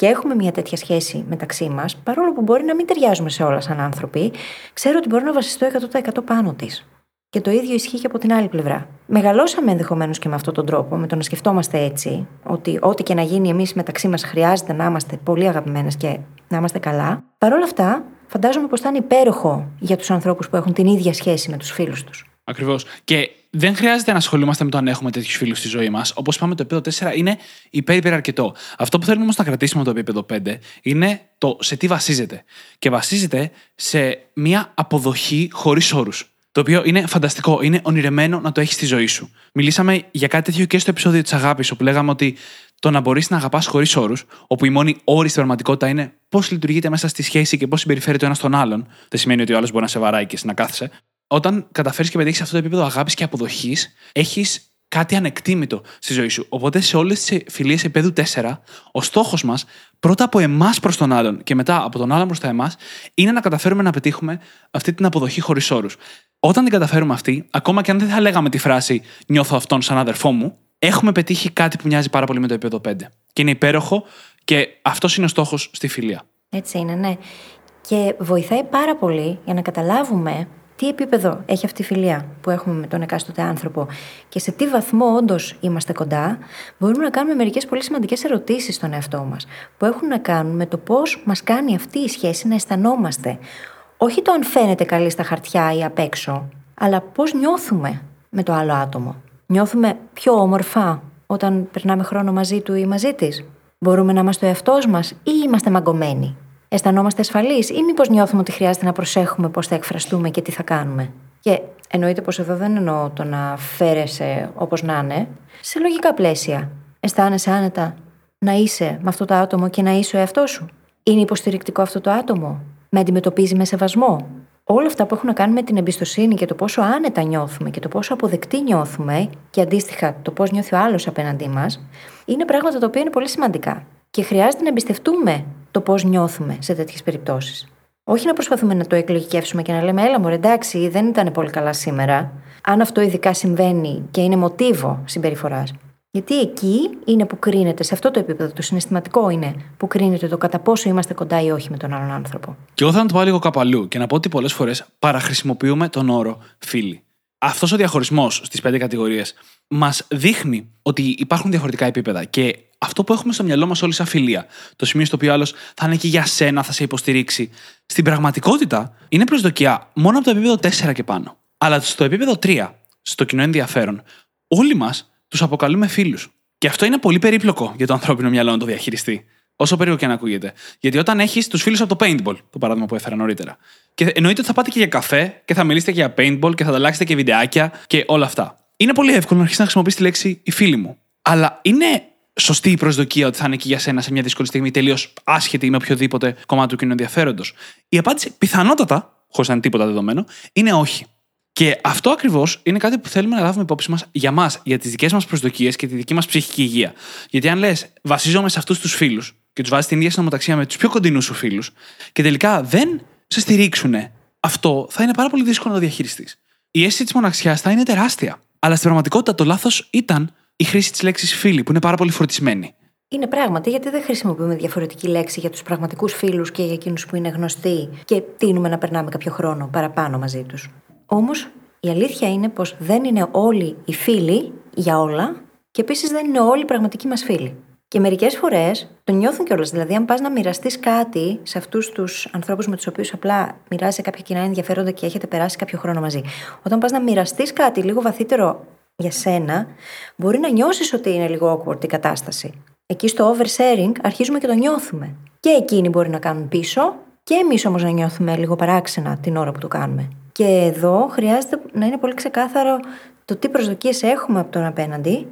και έχουμε μια τέτοια σχέση μεταξύ μας, παρόλο που μπορεί να μην ταιριάζουμε σε όλα σαν άνθρωποι, ξέρω ότι μπορώ να βασιστώ 100% πάνω της. Και το ίδιο ισχύει και από την άλλη πλευρά. Μεγαλώσαμε ενδεχομένως και με αυτόν τον τρόπο, με το να σκεφτόμαστε έτσι, ότι ό,τι και να γίνει εμείς μεταξύ μας χρειάζεται να είμαστε πολύ αγαπημένες και να είμαστε καλά. Παρ' όλα αυτά, φαντάζομαι πως θα είναι υπέροχο για τους ανθρώπους που έχουν την ίδια σχέση με τους φίλους τους. Ακριβώς. Και δεν χρειάζεται να ασχολούμαστε με το αν έχουμε τέτοιους φίλους στη ζωή μας. Όπως είπαμε, το επίπεδο 4 είναι υπέρ υπεραρκετό. Αυτό που θέλουμε όμως να κρατήσουμε το επίπεδο 5 είναι το σε τι βασίζεται. Και βασίζεται σε μια αποδοχή χωρίς όρους. Το οποίο είναι φανταστικό, είναι ονειρεμένο να το έχεις στη ζωή σου. Μιλήσαμε για κάτι τέτοιο και στο επεισόδιο της αγάπης, όπου λέγαμε ότι το να μπορείς να αγαπάς χωρίς όρους, όπου η μόνη όρη στην πραγματικότητα είναι πώς λειτουργείτε μέσα στη σχέση και πώς συμπεριφέρεται ο ένας τον άλλον. Δεν σημαίνει ότι ο άλλος μπορεί να σε βαράει και να κάθεσαι όταν καταφέρεις και πετύχεις αυτό το επίπεδο αγάπης και αποδοχής, έχεις κάτι ανεκτήμητο στη ζωή σου. Οπότε σε όλες τις φιλίες επίπεδου 4, ο στόχος μας πρώτα από εμάς προς τον άλλον και μετά από τον άλλον προς τα εμάς, είναι να καταφέρουμε να πετύχουμε αυτή την αποδοχή χωρίς όρους. Όταν την καταφέρουμε αυτή, ακόμα και αν δεν θα λέγαμε τη φράση Νιώθω αυτόν σαν αδερφό μου, έχουμε πετύχει κάτι που μοιάζει πάρα πολύ με το επίπεδο 5. Και είναι υπέροχο και αυτός είναι ο στόχος στη φιλία. Έτσι είναι, ναι. Και βοηθάει πάρα πολύ για να καταλάβουμε τι επίπεδο έχει αυτή η φιλία που έχουμε με τον εκάστοτε άνθρωπο και σε τι βαθμό όντως είμαστε κοντά, μπορούμε να κάνουμε μερικές πολύ σημαντικές ερωτήσεις στον εαυτό μας, που έχουν να κάνουν με το πώς μας κάνει αυτή η σχέση να αισθανόμαστε. Όχι το αν φαίνεται καλή στα χαρτιά ή απ' έξω, αλλά πώς νιώθουμε με το άλλο άτομο. Νιώθουμε πιο όμορφα όταν περνάμε χρόνο μαζί του ή μαζί της. Μπορούμε να είμαστε ο εαυτός μας ή είμαστε μαγκωμένοι. Αισθανόμαστε ασφαλείς ή μήπως νιώθουμε ότι χρειάζεται να προσέχουμε πώς θα εκφραστούμε και τι θα κάνουμε; Και εννοείται πως εδώ δεν εννοώ το να φέρεσαι όπως να είναι, σε λογικά πλαίσια. Αισθάνεσαι άνετα να είσαι με αυτό το άτομο και να είσαι ο εαυτός σου; Είναι υποστηρικτικό αυτό το άτομο; Με αντιμετωπίζει με σεβασμό; Όλα αυτά που έχουν να κάνουν με την εμπιστοσύνη και το πόσο άνετα νιώθουμε και το πόσο αποδεκτή νιώθουμε και αντίστοιχα το πώς νιώθει ο άλλος απέναντί μας, είναι πράγματα τα οποία είναι πολύ σημαντικά. Και χρειάζεται να εμπιστευτούμε το πώς νιώθουμε σε τέτοιες περιπτώσεις. Όχι να προσπαθούμε να το εκλογικεύσουμε και να λέμε, Έλα, μου εντάξει, δεν ήταν πολύ καλά σήμερα. Αν αυτό ειδικά συμβαίνει και είναι μοτίβο συμπεριφοράς. Γιατί εκεί είναι που κρίνεται, σε αυτό το επίπεδο, το συναισθηματικό είναι που κρίνεται το κατά πόσο είμαστε κοντά ή όχι με τον άλλον άνθρωπο. Και εγώ θα το πάω λίγο κάπου αλλού και να πω ότι πολλές φορές παραχρησιμοποιούμε τον όρο φίλοι. Αυτός ο διαχωρισμός στις πέντε κατηγορίες μας δείχνει ότι υπάρχουν διαφορετικά επίπεδα και αυτό που έχουμε στο μυαλό μας όλη σαν φιλία, το σημείο στο οποίο άλλος θα είναι και για σένα, θα σε υποστηρίξει, στην πραγματικότητα είναι προσδοκία μόνο από το επίπεδο 4 και πάνω. Αλλά στο επίπεδο 3, στο κοινό ενδιαφέρον, όλοι μας τους αποκαλούμε φίλους. Και αυτό είναι πολύ περίπλοκο για το ανθρώπινο μυαλό να το διαχειριστεί. Όσο περίπου και αν ακούγεται. Γιατί όταν έχεις τους φίλους από το paintball, το παράδειγμα που έφερα νωρίτερα. Και εννοείται ότι θα πάτε και για καφέ και θα μιλήσετε και για paintball και θα ανταλλάξετε και βιντεάκια και όλα αυτά. Είναι πολύ εύκολο να αρχίσει να χρησιμοποιήσει τη λέξη η φίλη μου. Αλλά είναι σωστή η προσδοκία ότι θα είναι εκεί για σένα σε μια δύσκολη στιγμή, τελείως άσχετη με οποιοδήποτε κομμάτι του κοινού ενδιαφέροντος. Η απάντηση πιθανότατα, χωρίς να είναι τίποτα δεδομένο, είναι όχι. Και αυτό ακριβώς είναι κάτι που θέλουμε να λάβουμε υπόψη μας για μας, για τις δικές μας προσδοκίες και τη δική μας ψυχική υγεία. Γιατί αν λες, βασίζομαι σε αυτούς τους φίλους και τους βάζεις την ίδια συνομοταξία με τους πιο κοντινούς σου φίλους και τελικά δεν σε στηρίξουν, αυτό θα είναι πάρα πολύ δύσκολο να το διαχειριστείς. Η αίσθηση της μοναξιάς θα είναι τεράστια. Αλλά στην πραγματικότητα το λάθος ήταν η χρήση της λέξης φίλοι, που είναι πάρα πολύ φορτισμένη. Είναι πράγματι, γιατί δεν χρησιμοποιούμε διαφορετική λέξη για τους πραγματικούς φίλους και για εκείνους που είναι γνωστοί και τίνουμε να περνάμε κάποιο χρόνο παραπάνω μαζί τους. Όμως η αλήθεια είναι πως δεν είναι όλοι οι φίλοι για όλα και επίσης δεν είναι όλοι οι πραγματικοί μας φίλοι. Και μερικές φορές το νιώθουν κιόλας. Δηλαδή, αν πας να μοιραστείς κάτι σε αυτούς τους ανθρώπους με τους οποίους απλά μοιράζει κάποια κοινά ενδιαφέροντα και έχετε περάσει κάποιο χρόνο μαζί. Όταν πας να μοιραστείς κάτι λίγο βαθύτερο για σένα, μπορεί να νιώσεις ότι είναι λίγο awkward η κατάσταση. Εκεί στο oversharing αρχίζουμε και το νιώθουμε. Και εκείνοι μπορεί να κάνουν πίσω, και εμείς όμως να νιώθουμε λίγο παράξενα την ώρα που το κάνουμε. Και εδώ χρειάζεται να είναι πολύ ξεκάθαρο το τι προσδοκίες έχουμε από τον απέναντι,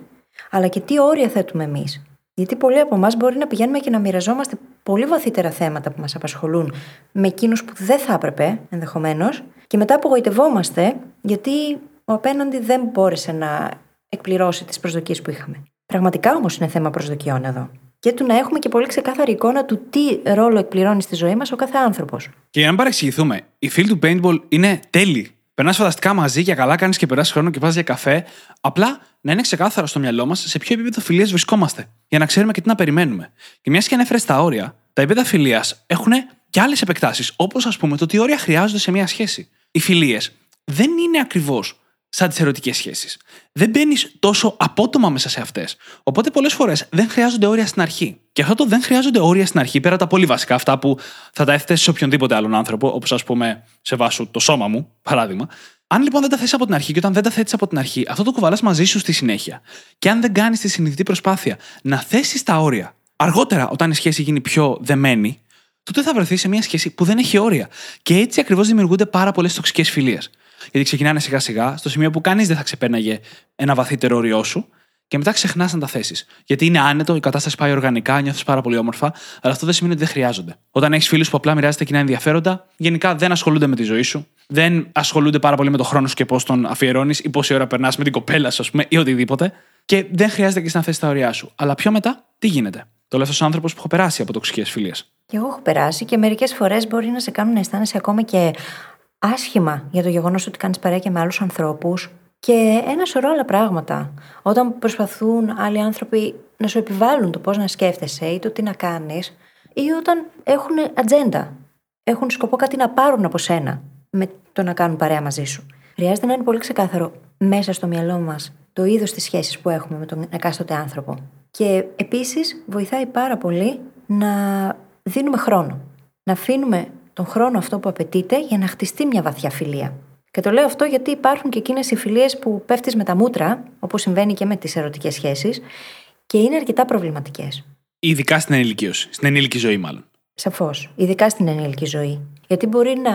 αλλά και τι όρια θέτουμε εμείς. Γιατί πολλοί από εμάς μπορεί να πηγαίνουμε και να μοιραζόμαστε πολύ βαθύτερα θέματα που μας απασχολούν με εκείνους που δεν θα έπρεπε ενδεχομένως, και μετά απογοητευόμαστε γιατί ο απέναντι δεν μπόρεσε να εκπληρώσει τις προσδοκίες που είχαμε. Πραγματικά όμως είναι θέμα προσδοκιών εδώ. Και του να έχουμε και πολύ ξεκάθαρη εικόνα του τι ρόλο εκπληρώνει στη ζωή μας ο κάθε άνθρωπος. Και για να παρεξηγηθούμε, οι φίλοι του paintball είναι τέλειοι. Περνάς φανταστικά μαζί και καλά κάνεις και περάσεις χρόνο και πας για καφέ. Απλά να είναι ξεκάθαρο στο μυαλό μας σε ποιο επίπεδο φιλίας βρισκόμαστε. Για να ξέρουμε και τι να περιμένουμε. Και μιας και ανέφερες τα όρια, τα επίπεδα φιλίας έχουν και άλλες επεκτάσεις. Όπως ας πούμε το τι όρια χρειάζονται σε μια σχέση. Οι φιλίες δεν είναι ακριβώς σαν τις ερωτικές σχέσεις. Δεν μπαίνεις τόσο απότομα μέσα σε αυτές. Οπότε πολλές φορές δεν χρειάζονται όρια στην αρχή. Και αυτό το δεν χρειάζονται όρια στην αρχή, πέρα τα πολύ βασικά, αυτά που θα τα έθετε σε οποιονδήποτε άλλον άνθρωπο, όπως ας πούμε σε βάσου το σώμα μου, παράδειγμα. Αν λοιπόν δεν τα θέσει από την αρχή και όταν δεν τα θέτεις από την αρχή, αυτό το κουβαλάς μαζί σου στη συνέχεια. Και αν δεν κάνεις τη συνειδητή προσπάθεια να θέσεις τα όρια, αργότερα όταν η σχέση γίνει πιο δεμένη, τότε θα βρεθείς σε μια σχέση που δεν έχει όρια. Και έτσι ακριβώς δημιουργούνται πάρα πολλές τοξικές φιλίες. Γιατί ξεκινάνε σιγά σιγά στο σημείο που κανείς δεν θα ξεπέρναγε ένα βαθύτερο όριό σου και μετά ξεχνάς να τα θέσεις. Γιατί είναι άνετο, η κατάσταση πάει οργανικά, νιώθεις πάρα πολύ όμορφα, αλλά αυτό δεν σημαίνει ότι δεν χρειάζονται. Όταν έχεις φίλους που απλά μοιράζεται κοινά ενδιαφέροντα, γενικά δεν ασχολούνται με τη ζωή σου, δεν ασχολούνται πάρα πολύ με το χρόνο σου και πώς τον αφιερώνεις ή πόση ώρα περνάς με την κοπέλα σου, ας πούμε, ή οτιδήποτε, και δεν χρειάζεται και να θέσει τα ωριά σου. Αλλά πιο μετά, τι γίνεται; Το λέω αυτό άνθρωπος που έχω περάσει από τοξικές φιλίες. Και εγώ έχω περάσει και μερικές φορές μπορεί να σε κάνουν να αισθάνεσαι ακόμα και άσχημα για το γεγονός ότι κάνεις παρέα και με άλλους ανθρώπους και ένα σωρό άλλα πράγματα. Όταν προσπαθούν άλλοι άνθρωποι να σου επιβάλλουν το πώς να σκέφτεσαι ή το τι να κάνεις, ή όταν έχουν ατζέντα. Έχουν σκοπό κάτι να πάρουν από σένα με το να κάνουν παρέα μαζί σου. Χρειάζεται να είναι πολύ ξεκάθαρο μέσα στο μυαλό μας το είδος της σχέσης που έχουμε με τον εκάστοτε άνθρωπο. Και επίσης βοηθάει πάρα πολύ να δίνουμε χρόνο. Να αφήνουμε τον χρόνο αυτό που απαιτείται για να χτιστεί μια βαθιά φιλία. Και το λέω αυτό γιατί υπάρχουν και εκείνες οι φιλίες που πέφτεις με τα μούτρα, όπως συμβαίνει και με τις ερωτικές σχέσεις, και είναι αρκετά προβληματικές. Ειδικά στην ενηλικίωση, στην ενήλικη ζωή, μάλλον. Σαφώς. Ειδικά στην ενήλικη ζωή. Γιατί μπορεί να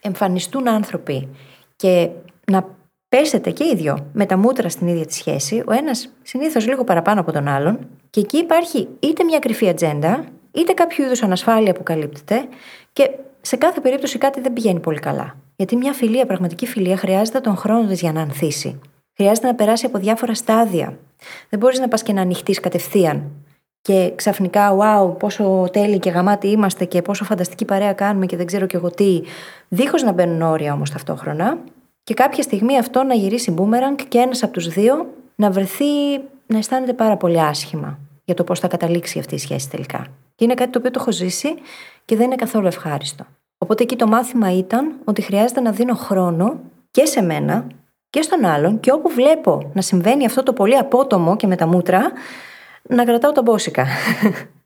εμφανιστούν άνθρωποι και να πέσετε και οι δυο με τα μούτρα στην ίδια τη σχέση, ο ένας συνήθως λίγο παραπάνω από τον άλλον, και εκεί υπάρχει είτε μια κρυφή ατζέντα, είτε κάποιο είδους ανασφάλεια που καλύπτεται, και σε κάθε περίπτωση κάτι δεν πηγαίνει πολύ καλά. Γιατί μια φιλία, πραγματική φιλία, χρειάζεται τον χρόνο της για να ανθίσει. Χρειάζεται να περάσει από διάφορα στάδια. Δεν μπορείς να πας και να ανοιχτείς κατευθείαν. Και ξαφνικά, wow, πόσο τέλειοι και γαμάτοι είμαστε και πόσο φανταστική παρέα κάνουμε και δεν ξέρω κι εγώ τι, δίχως να μπαίνουν όρια όμως ταυτόχρονα. Και κάποια στιγμή αυτό να γυρίσει μπούμεραγκ και ένας από τους δύο να βρεθεί να αισθάνεται πάρα πολύ άσχημα για το πώς θα καταλήξει αυτή η σχέση τελικά. Και είναι κάτι το οποίο το έχω ζήσει και δεν είναι καθόλου ευχάριστο. Οπότε εκεί το μάθημα ήταν ότι χρειάζεται να δίνω χρόνο και σε μένα και στον άλλον και όπου βλέπω να συμβαίνει αυτό το πολύ απότομο και με τα μούτρα, να κρατάω τα μπόσικα.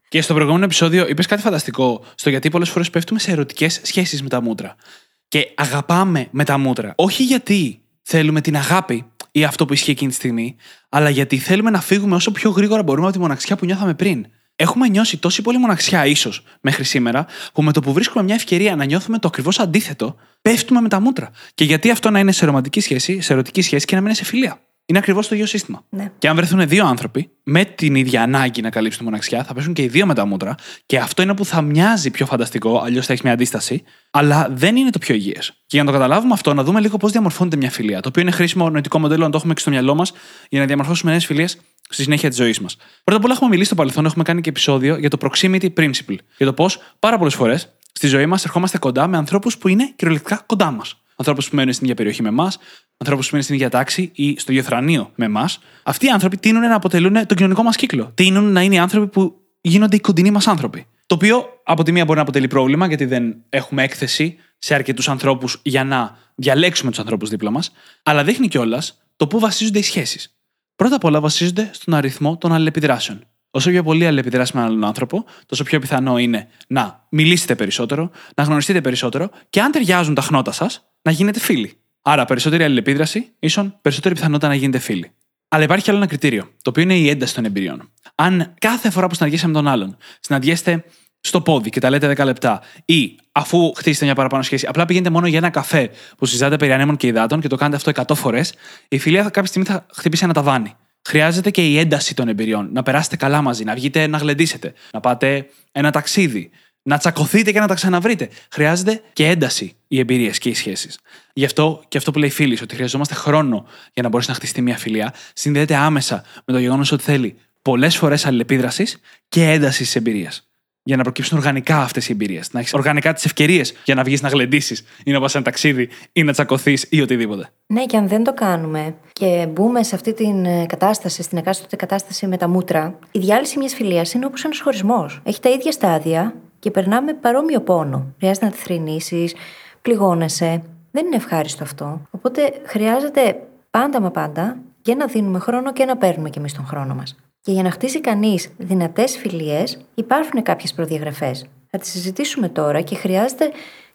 Και στο προηγούμενο επεισόδιο είπες κάτι φανταστικό στο γιατί πολλές φορές πέφτουμε σε ερωτικές σχέσεις με τα μούτρα. Και αγαπάμε με τα μούτρα. Όχι γιατί θέλουμε την αγάπη ή αυτό που ισχύει εκείνη τη στιγμή, αλλά γιατί θέλουμε να φύγουμε όσο πιο γρήγορα μπορούμε από τη μοναξιά που νιώθαμε πριν έχουμε νιώσει τόση πολύ μοναξιά, ίσως μέχρι σήμερα, που με το που βρίσκουμε μια ευκαιρία να νιώθουμε το ακριβώς αντίθετο, πέφτουμε με τα μούτρα. Και γιατί αυτό να είναι σε ρομαντική σχέση, σε ερωτική σχέση και να μην είναι σε φιλία. Είναι ακριβώς το ίδιο σύστημα. Ναι. Και αν βρεθούν δύο άνθρωποι με την ίδια ανάγκη να καλύψουν τη μοναξιά, θα πέσουν και οι δύο με τα μούτρα. Και αυτό είναι που θα μοιάζει πιο φανταστικό, αλλιώς θα έχεις μια αντίσταση, αλλά δεν είναι το πιο υγιές. Και για να το καταλάβουμε αυτό, να δούμε λίγο πώς διαμορφώνεται μια φιλία. Το οποίο είναι χρήσιμο νοητικό μοντέλο να το έχουμε και στο μυαλό μας για να διαμορφώσουμε νέες φιλίες στη συνέχεια της ζωής μας. Πρώτα απ' όλα, έχουμε μιλήσει στο παρελθόν, έχουμε κάνει και επεισόδιο για το proximity principle. Για το πώς πάρα πολλές φορές στη ζωή μας ερχόμαστε κοντά με ανθρώπους που είναι κυριολεκτικά κοντά μας. Ανθρώπους που μένουν στην ίδια περιοχή με εμά, ανθρώπους που μένουν στην ίδια τάξη ή στο ίδιο θρανείο με εμά. Αυτοί οι άνθρωποι τείνουν να αποτελούν τον κοινωνικό μας κύκλο. Τείνουν να είναι οι άνθρωποι που γίνονται οι κοντινοί μας άνθρωποι. Το οποίο από τη μία μπορεί να αποτελεί πρόβλημα, γιατί δεν έχουμε έκθεση σε αρκετούς ανθρώπους για να διαλέξουμε τους ανθρώπους δίπλα μας, αλλά δείχνει κιόλας το πού βασίζονται οι σχέσεις. Πρώτα απ' όλα βασίζονται στον αριθμό των αλληλεπιδράσεων. Όσο πιο πολύ αλληλεπιδράσει με έναν άνθρωπο, τόσο πιο πιθανό είναι να μιλήσετε περισσότερο, να γνωριστείτε περισσότερο και αν ταιριάζουν τα χνότα σας, να γίνετε φίλοι. Άρα, περισσότερη αλληλεπίδραση ίσον περισσότερη πιθανότητα να γίνετε φίλοι. Αλλά υπάρχει άλλο ένα κριτήριο, το οποίο είναι η ένταση των εμπειριών. Αν κάθε φορά που συναντιέσαι με τον άλλον, συναντιέστε στο πόδι και τα λέτε 10 λεπτά, ή αφού χτίσετε μια παραπάνω σχέση, απλά πηγαίνετε μόνο για ένα καφέ που συζητάτε περί ανέμων και υδάτων και το κάνετε αυτό 100 φορές, η φιλία κάποια στιγμή θα χτυπήσει ένα ταβάνι. Χρειάζεται και η ένταση των εμπειριών. Να περάσετε καλά μαζί, να βγείτε να γλεντήσετε, να πάτε ένα ταξίδι, να τσακωθείτε και να τα ξαναβρείτε. Χρειάζεται και ένταση οι εμπειρίες και οι σχέσεις. Γι' αυτό και αυτό που λέει φίλη, ότι χρειαζόμαστε χρόνο για να μπορέσει να χτιστεί μια φιλία, συνδέεται άμεσα με το γεγονός ότι θέλει πολλές φορές αλληλεπίδρασης και ένταση τη εμπειρία για να προκύψουν οργανικά αυτές οι εμπειρίες. Να έχεις οργανικά τις ευκαιρίες για να βγεις να γλεντήσεις ή να πας ένα ταξίδι ή να τσακωθείς ή οτιδήποτε. Ναι, και αν δεν το κάνουμε και μπούμε σε αυτή την ε, κατάσταση, στην εκάστοτε κατάσταση με τα μούτρα, η διάλυση μιας φιλίας είναι όπως ένας χωρισμός. Έχει τα ίδια στάδια και περνάμε παρόμοιο πόνο. Χρειάζεται να τη θρυνήσει, πληγώνεσαι. Δεν είναι ευχάριστο αυτό. Οπότε χρειάζεται πάντα μα πάντα και να δίνουμε χρόνο και να παίρνουμε κι εμείς τον χρόνο μας. Και για να χτίσει κανείς δυνατές φιλίες, υπάρχουν κάποιες προδιαγραφές. Θα τις συζητήσουμε τώρα και χρειάζεται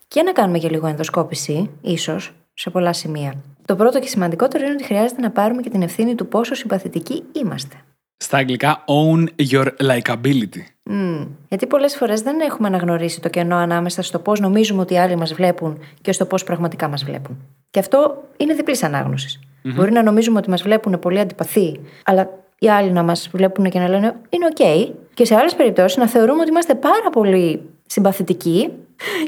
και να κάνουμε για λίγο ενδοσκόπηση, ίσως, σε πολλά σημεία. Το πρώτο και σημαντικότερο είναι ότι χρειάζεται να πάρουμε και την ευθύνη του πόσο συμπαθητικοί είμαστε. Στα αγγλικά, own your likability. Mm. Γιατί πολλές φορές δεν έχουμε αναγνωρίσει το κενό ανάμεσα στο πώς νομίζουμε ότι οι άλλοι μας βλέπουν και στο πώς πραγματικά μας βλέπουν. Και αυτό είναι διπλής ανάγνωσης. Mm-hmm. Μπορεί να νομίζουμε ότι μας βλέπουν πολύ αντιπαθή, αλλά οι άλλοι να μας βλέπουν και να λένε είναι OK. Και σε άλλες περιπτώσεις να θεωρούμε ότι είμαστε πάρα πολύ συμπαθητικοί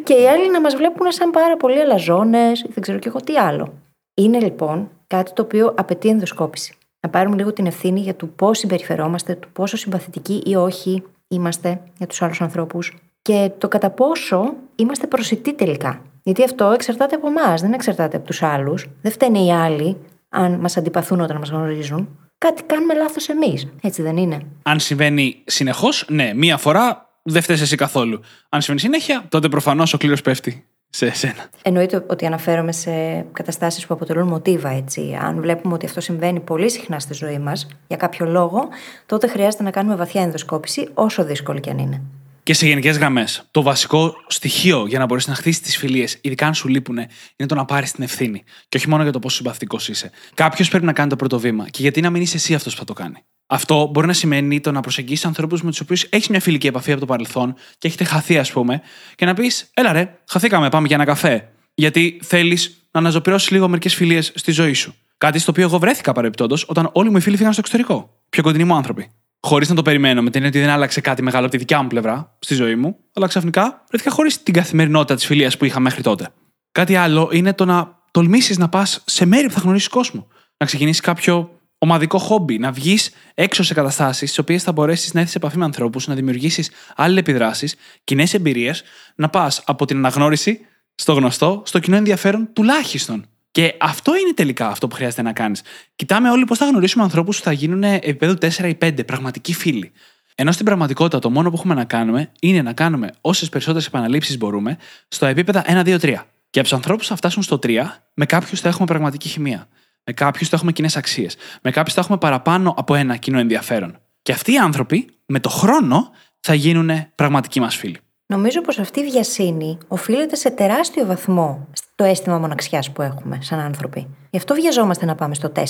και οι άλλοι να μας βλέπουν σαν πάρα πολύ αλαζόνες ή δεν ξέρω και εγώ τι άλλο. Είναι λοιπόν κάτι το οποίο απαιτεί ενδοσκόπηση. Να πάρουμε λίγο την ευθύνη για το πώς συμπεριφερόμαστε, του πόσο συμπαθητικοί ή όχι είμαστε για τους άλλους ανθρώπους και το κατά πόσο είμαστε προσιτοί τελικά. Γιατί αυτό εξαρτάται από εμάς, δεν εξαρτάται από τους άλλους. Δεν φταίνε οι άλλοι αν μας αντιπαθούν όταν μας γνωρίζουν. Κάτι κάνουμε λάθος εμείς. Έτσι δεν είναι. Αν συμβαίνει συνεχώς, ναι, μία φορά δεν φταίει εσύ καθόλου. Αν συμβαίνει συνέχεια, τότε προφανώς ο κλήρος πέφτει σε εσένα. Εννοείται ότι αναφέρομαι σε καταστάσεις που αποτελούν μοτίβα, έτσι. Αν βλέπουμε ότι αυτό συμβαίνει πολύ συχνά στη ζωή μας, για κάποιο λόγο, τότε χρειάζεται να κάνουμε βαθιά ενδοσκόπηση, όσο δύσκολη και αν είναι. Και σε γενικές γραμμές, το βασικό στοιχείο για να μπορέσει να χτίσεις τις φιλίες, ειδικά αν σου λείπουν, είναι το να πάρεις την ευθύνη. Και όχι μόνο για το πόσο συμπαθητικός είσαι. Κάποιος πρέπει να κάνει το πρώτο βήμα. Και γιατί να μην είσαι εσύ αυτός που θα το κάνει. Αυτό μπορεί να σημαίνει το να προσεγγίσεις ανθρώπους με τους οποίους έχεις μια φιλική επαφή από το παρελθόν και έχετε χαθεί, ας πούμε, και να πεις: Έλα ρε, χαθήκαμε, πάμε για ένα καφέ. Γιατί θέλεις να αναζωπηρώσεις λίγο μερικές φιλίες στη ζωή σου. Κάτι στο οποίο εγώ βρέθηκα παρεμπιπτόντως όταν όλοι μου οι φίλοι φύγαν στο εξωτερικό. Πιο κοντινοί μου άνθρωποι. Χωρίς να το περιμένω, με την έννοια ότι δεν άλλαξε κάτι μεγάλο από τη δικιά μου πλευρά στη ζωή μου, αλλά ξαφνικά βρέθηκα χωρίς την καθημερινότητα της φιλίας που είχα μέχρι τότε. Κάτι άλλο είναι το να τολμήσεις να πας σε μέρη που θα γνωρίσεις κόσμο. Να ξεκινήσεις κάποιο ομαδικό χόμπι, να βγεις έξω σε καταστάσεις στις οποίες θα μπορέσεις να έρθεις σε επαφή με ανθρώπους, να δημιουργήσεις άλλες επιδράσεις, κοινές εμπειρίες, να πας από την αναγνώριση στο γνωστό, στο κοινό ενδιαφέρον τουλάχιστον. Και αυτό είναι τελικά αυτό που χρειάζεται να κάνεις. Κοιτάμε όλοι πώς θα γνωρίσουμε ανθρώπους που θα γίνουν επίπεδο 4 ή 5, πραγματικοί φίλοι. Ενώ στην πραγματικότητα το μόνο που έχουμε να κάνουμε είναι να κάνουμε όσες περισσότερες επαναλήψεις μπορούμε στο επίπεδα 1, 2, 3. Και από τους ανθρώπους θα φτάσουν στο 3, με κάποιους θα έχουμε πραγματική χημεία. Με κάποιους θα έχουμε κοινές αξίες. Με κάποιους θα έχουμε παραπάνω από ένα κοινό ενδιαφέρον. Και αυτοί οι άνθρωποι, με το χρόνο, θα γίνουν πραγματικοί μας φίλοι. Νομίζω πως αυτή η βιασύνη οφείλεται σε τεράστιο βαθμό στο αίσθημα μοναξιάς που έχουμε σαν άνθρωποι. Γι' αυτό βιαζόμαστε να πάμε στο 4.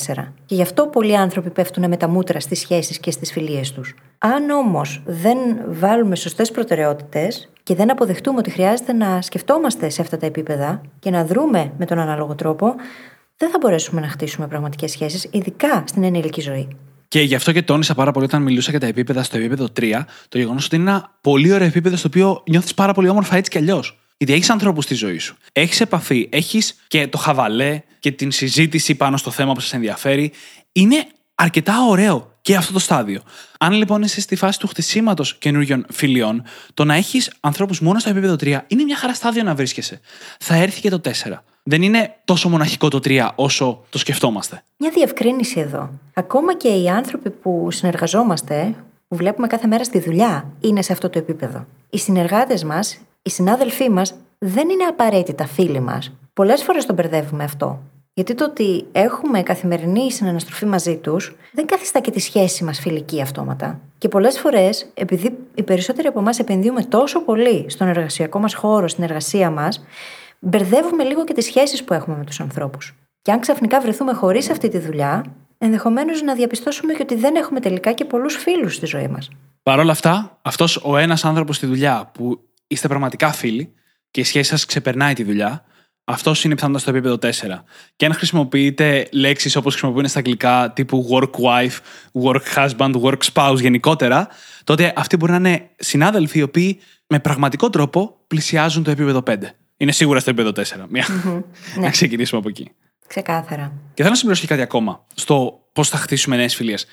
Και γι' αυτό πολλοί άνθρωποι πέφτουν με τα μούτρα στις σχέσεις και στις φιλίες τους. Αν όμως δεν βάλουμε σωστές προτεραιότητες και δεν αποδεχτούμε ότι χρειάζεται να σκεφτόμαστε σε αυτά τα επίπεδα και να δρούμε με τον ανάλογο τρόπο, δεν θα μπορέσουμε να χτίσουμε πραγματικές σχέσεις, ειδικά στην ενήλικη ζωή. Και γι' αυτό και τόνισα πάρα πολύ όταν μιλούσα για τα επίπεδα στο επίπεδο 3, το γεγονός ότι είναι ένα πολύ ωραίο επίπεδο στο οποίο νιώθεις πάρα πολύ όμορφα έτσι κι αλλιώς. Γιατί έχεις ανθρώπους στη ζωή σου. Έχεις επαφή, έχεις και το χαβαλέ και την συζήτηση πάνω στο θέμα που σας ενδιαφέρει. Είναι αρκετά ωραίο και αυτό το στάδιο. Αν λοιπόν είσαι στη φάση του χτισήματος καινούριων φιλιών, το να έχεις ανθρώπους μόνο στο επίπεδο 3 είναι μια χαρά στάδιο να βρίσκεσαι. Θα έρθει και το 4 δεν είναι τόσο μοναχικό το 3 όσο το σκεφτόμαστε. Μια διευκρίνηση εδώ. Ακόμα και οι άνθρωποι που συνεργαζόμαστε, που βλέπουμε κάθε μέρα στη δουλειά, είναι σε αυτό το επίπεδο. Οι συνεργάτες μας, οι συνάδελφοί μας, δεν είναι απαραίτητα φίλοι μας. Πολλές φορές τον μπερδεύουμε αυτό. Γιατί το ότι έχουμε καθημερινή συναναστροφή μαζί τους δεν καθιστά και τη σχέση μας φιλική αυτόματα. Και πολλές φορές, επειδή οι περισσότεροι από εμάς επενδύουμε τόσο πολύ στον εργασιακό μας χώρο, στην εργασία μας, μπερδεύουμε λίγο και τις σχέσεις που έχουμε με τους ανθρώπους. Και αν ξαφνικά βρεθούμε χωρίς αυτή τη δουλειά, ενδεχομένως να διαπιστώσουμε και ότι δεν έχουμε τελικά και πολλούς φίλους στη ζωή μας. Παρ' όλα αυτά, αυτός ο ένας άνθρωπος στη δουλειά που είστε πραγματικά φίλοι και η σχέση σας ξεπερνάει τη δουλειά, αυτό είναι πιθανότατα στο επίπεδο 4. Και αν χρησιμοποιείτε λέξεις όπως χρησιμοποιούν στα αγγλικά τύπου work wife, work husband, work spouse γενικότερα, τότε αυτοί μπορεί να είναι συνάδελφοι οι οποίοι με πραγματικό τρόπο πλησιάζουν το επίπεδο 5. Είναι σίγουρα στο επίπεδο 4. Μια... Mm-hmm. (laughs) να ναι. ξεκινήσουμε από εκεί. Ξεκάθαρα. Και θέλω να συμπληρώσω και κάτι ακόμα στο πώς θα χτίσουμε νέες φιλίες.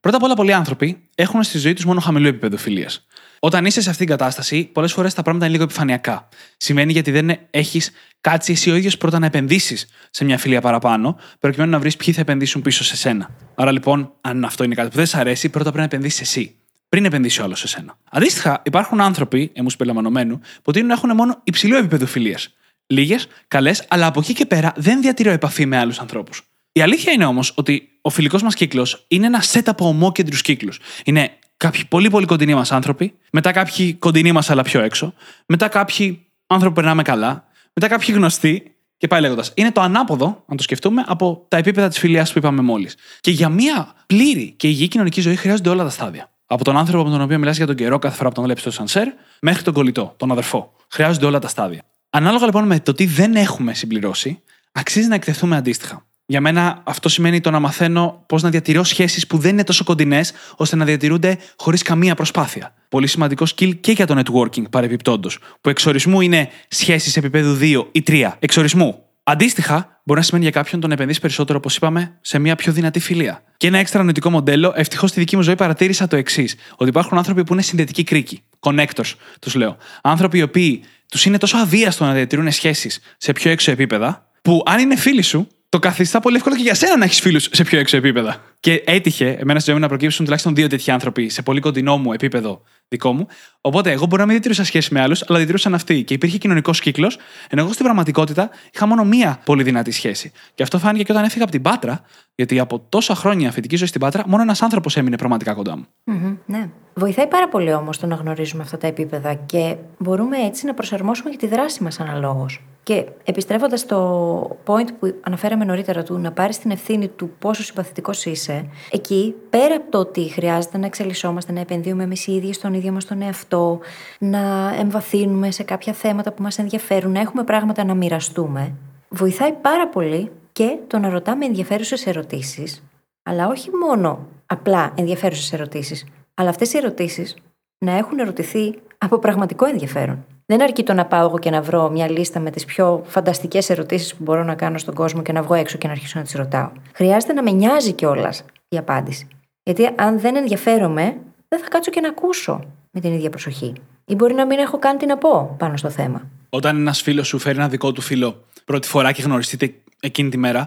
Πρώτα απ' όλα, πολλοί άνθρωποι έχουν στη ζωή τους μόνο χαμηλό επίπεδο φιλίας. Όταν είσαι σε αυτήν την κατάσταση, πολλές φορές τα πράγματα είναι λίγο επιφανειακά. Σημαίνει γιατί δεν έχεις κάτσει εσύ ο ίδιος πρώτα να επενδύσεις σε μια φιλία παραπάνω, προκειμένου να βρεις ποιοι θα επενδύσουν πίσω σε σένα. Άρα λοιπόν, αν αυτό είναι κάτι που δεν σε αρέσει, πρώτα πρέπει να επενδύσεις εσύ πριν επενδύσει ο άλλος σε σένα. Αντίστοιχα, υπάρχουν άνθρωποι, εμού περιλαμβανομένου, που τείνουν να έχουν μόνο υψηλό επίπεδο φιλίας. Λίγες, καλές, αλλά από εκεί και πέρα δεν διατηρώ επαφή με άλλους ανθρώπους. Η αλήθεια είναι όμως ότι ο φιλικός μας κύκλος είναι ένα set από ομόκεντρους κύκλους. Είναι κάποιοι πολύ πολύ κοντινοί μας άνθρωποι, μετά κάποιοι κοντινοί μας αλλά πιο έξω, μετά κάποιοι άνθρωποι που περνάμε καλά, μετά κάποιοι γνωστοί και πάει λέγοντας. Είναι το ανάποδο, αν το σκεφτούμε, από τα επίπεδα της φιλίας που είπαμε μόλις. Και για μια πλήρη και υγιή κοινωνική ζωή χρειάζονται όλα τα στάδια. Από τον άνθρωπο με τον οποίο μιλάς για τον καιρό κάθε φορά που τον βλέπεις στο σανσέρ, μέχρι τον κολλητό, τον αδερφό. Χρειάζονται όλα τα στάδια. Ανάλογα λοιπόν με το τι δεν έχουμε συμπληρώσει, αξίζει να εκτεθούμε αντίστοιχα. Για μένα αυτό σημαίνει το να μαθαίνω πώς να διατηρώ σχέσεις που δεν είναι τόσο κοντινές, ώστε να διατηρούνται χωρίς καμία προσπάθεια. Πολύ σημαντικό skill και για το networking παρεμπιπτόντω, που εξορισμού είναι σχέσεις επίπεδου 2 ή 3. Εξορισμού. Αντίστοιχα, μπορεί να σημαίνει για κάποιον τον επενδύσει περισσότερο, όπως είπαμε, σε μια πιο δυνατή φιλία. Και ένα έξτρα νοητικό μοντέλο, ευτυχώς στη δική μου ζωή παρατήρησα το εξής: Ότι υπάρχουν άνθρωποι που είναι συνδετικοί κρίκοι. Connectors, τους λέω. Άνθρωποι οι οποίοι τους είναι τόσο αβίαστο να διατηρούν σχέσεις σε πιο έξω επίπεδα, που αν είναι φίλοι σου, το καθιστά πολύ εύκολο και για σένα να έχεις φίλους σε πιο έξω επίπεδα. Και έτυχε εμένα στη ζωή μου να προκύψουν τουλάχιστον δύο τέτοιοι άνθρωποι σε πολύ κοντινό μου επίπεδο δικό μου. Οπότε εγώ μπορεί να μην διατηρούσα σχέση με άλλους, αλλά διατηρούσαν αυτοί. Και υπήρχε κοινωνικός κύκλος, ενώ εγώ στην πραγματικότητα είχα μόνο μία πολύ δυνατή σχέση. Και αυτό φάνηκε και όταν έφυγα από την Πάτρα, γιατί από τόσα χρόνια φοιτική ζωή στην Πάτρα, μόνο ένας άνθρωπος έμεινε πραγματικά κοντά μου. Mm-hmm, ναι. Βοηθάει πάρα πολύ όμως το να γνωρίζουμε αυτά τα επίπεδα και μπορούμε έτσι να προσαρμόσουμε και τη δράση μας αναλόγως. Και επιστρέφοντας στο point που αναφέραμε νωρίτερα του να πάρεις την ευθύνη του πόσο συμπαθητικός είσαι, εκεί πέρα από το ότι χρειάζεται να εξελισσόμαστε, να επενδύουμε εμείς οι ίδιοι στον ίδιο μας τον εαυτό, να εμβαθύνουμε σε κάποια θέματα που μας ενδιαφέρουν, να έχουμε πράγματα να μοιραστούμε, βοηθάει πάρα πολύ και το να ρωτάμε ενδιαφέρουσες ερωτήσεις, αλλά όχι μόνο απλά ενδιαφέρουσες ερωτήσεις, αλλά αυτές οι ερωτήσεις να έχουν ερωτηθεί από πραγματικό ενδιαφέρον. Δεν αρκεί το να πάω εγώ και να βρω μια λίστα με τις πιο φανταστικές ερωτήσεις που μπορώ να κάνω στον κόσμο και να βγω έξω και να αρχίσω να τις ρωτάω. Χρειάζεται να με νοιάζει κιόλας η απάντηση. Γιατί αν δεν ενδιαφέρομαι, δεν θα κάτσω και να ακούσω με την ίδια προσοχή. Ή μπορεί να μην έχω καν τι να πω πάνω στο θέμα. Όταν ένας φίλος σου φέρει ένα δικό του φίλο πρώτη φορά και γνωριστείτε εκείνη τη μέρα,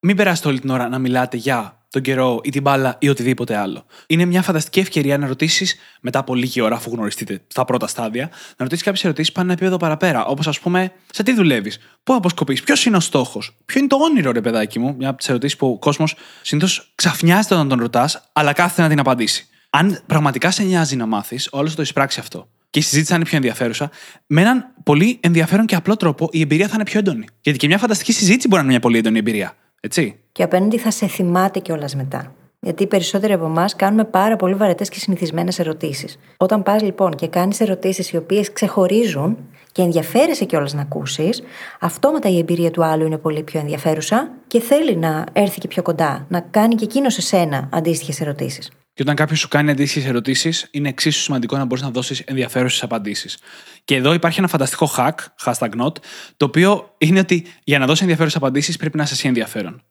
μην περάσετε όλη την ώρα να μιλάτε για τον καιρό ή την μπάλα ή οτιδήποτε άλλο. Είναι μια φανταστική ευκαιρία να ρωτήσεις μετά από λίγη ώρα, αφού γνωριστείτε στα πρώτα στάδια, να ρωτήσεις κάποιες ερωτήσεις πάνω ένα επίπεδο παραπέρα. Όπως ας πούμε, σε τι δουλεύεις, πού αποσκοπείς, ποιος είναι ο στόχος, ποιο είναι το όνειρο, ρε παιδάκι μου. Μια από τις ερωτήσεις που ο κόσμος συνήθως ξαφνιάζεται όταν τον ρωτάς, αλλά κάθεται να την απαντήσει. Αν πραγματικά σε νοιάζει να μάθεις, όλος θα το εισπράξει αυτό και η συζήτηση θα είναι πιο ενδιαφέρουσα, με έναν πολύ ενδιαφέρον και απλό τρόπο η εμπειρία θα είναι πιο έντονη. Γιατί και μια φανταστική συζήτηση μπορεί να είναι μια πολύ έντονη εμπειρία. Έτσι. Και απέναντι θα σε θυμάται κιόλας μετά. Γιατί οι περισσότεροι από εμάς κάνουμε πάρα πολύ βαρετές και συνηθισμένες ερωτήσεις. Όταν πας λοιπόν και κάνεις ερωτήσεις οι οποίες ξεχωρίζουν και ενδιαφέρεσαι κιόλας να ακούσεις, αυτόματα η εμπειρία του άλλου είναι πολύ πιο ενδιαφέρουσα και θέλει να έρθει και πιο κοντά, να κάνει και εκείνος σε σένα αντίστοιχες ερωτήσεις. Και όταν κάποιος σου κάνει αντίστοιχες ερωτήσεις, είναι εξίσου σημαντικό να μπορείς να δώσεις ενδιαφέρουσες απαντήσεις. Και εδώ υπάρχει ένα φανταστικό hack, hashtag not, το οποίο είναι ότι για να δώσεις ενδιαφέρουσες απαντήσεις πρέπει να είσαι εσύ ενδιαφέρον.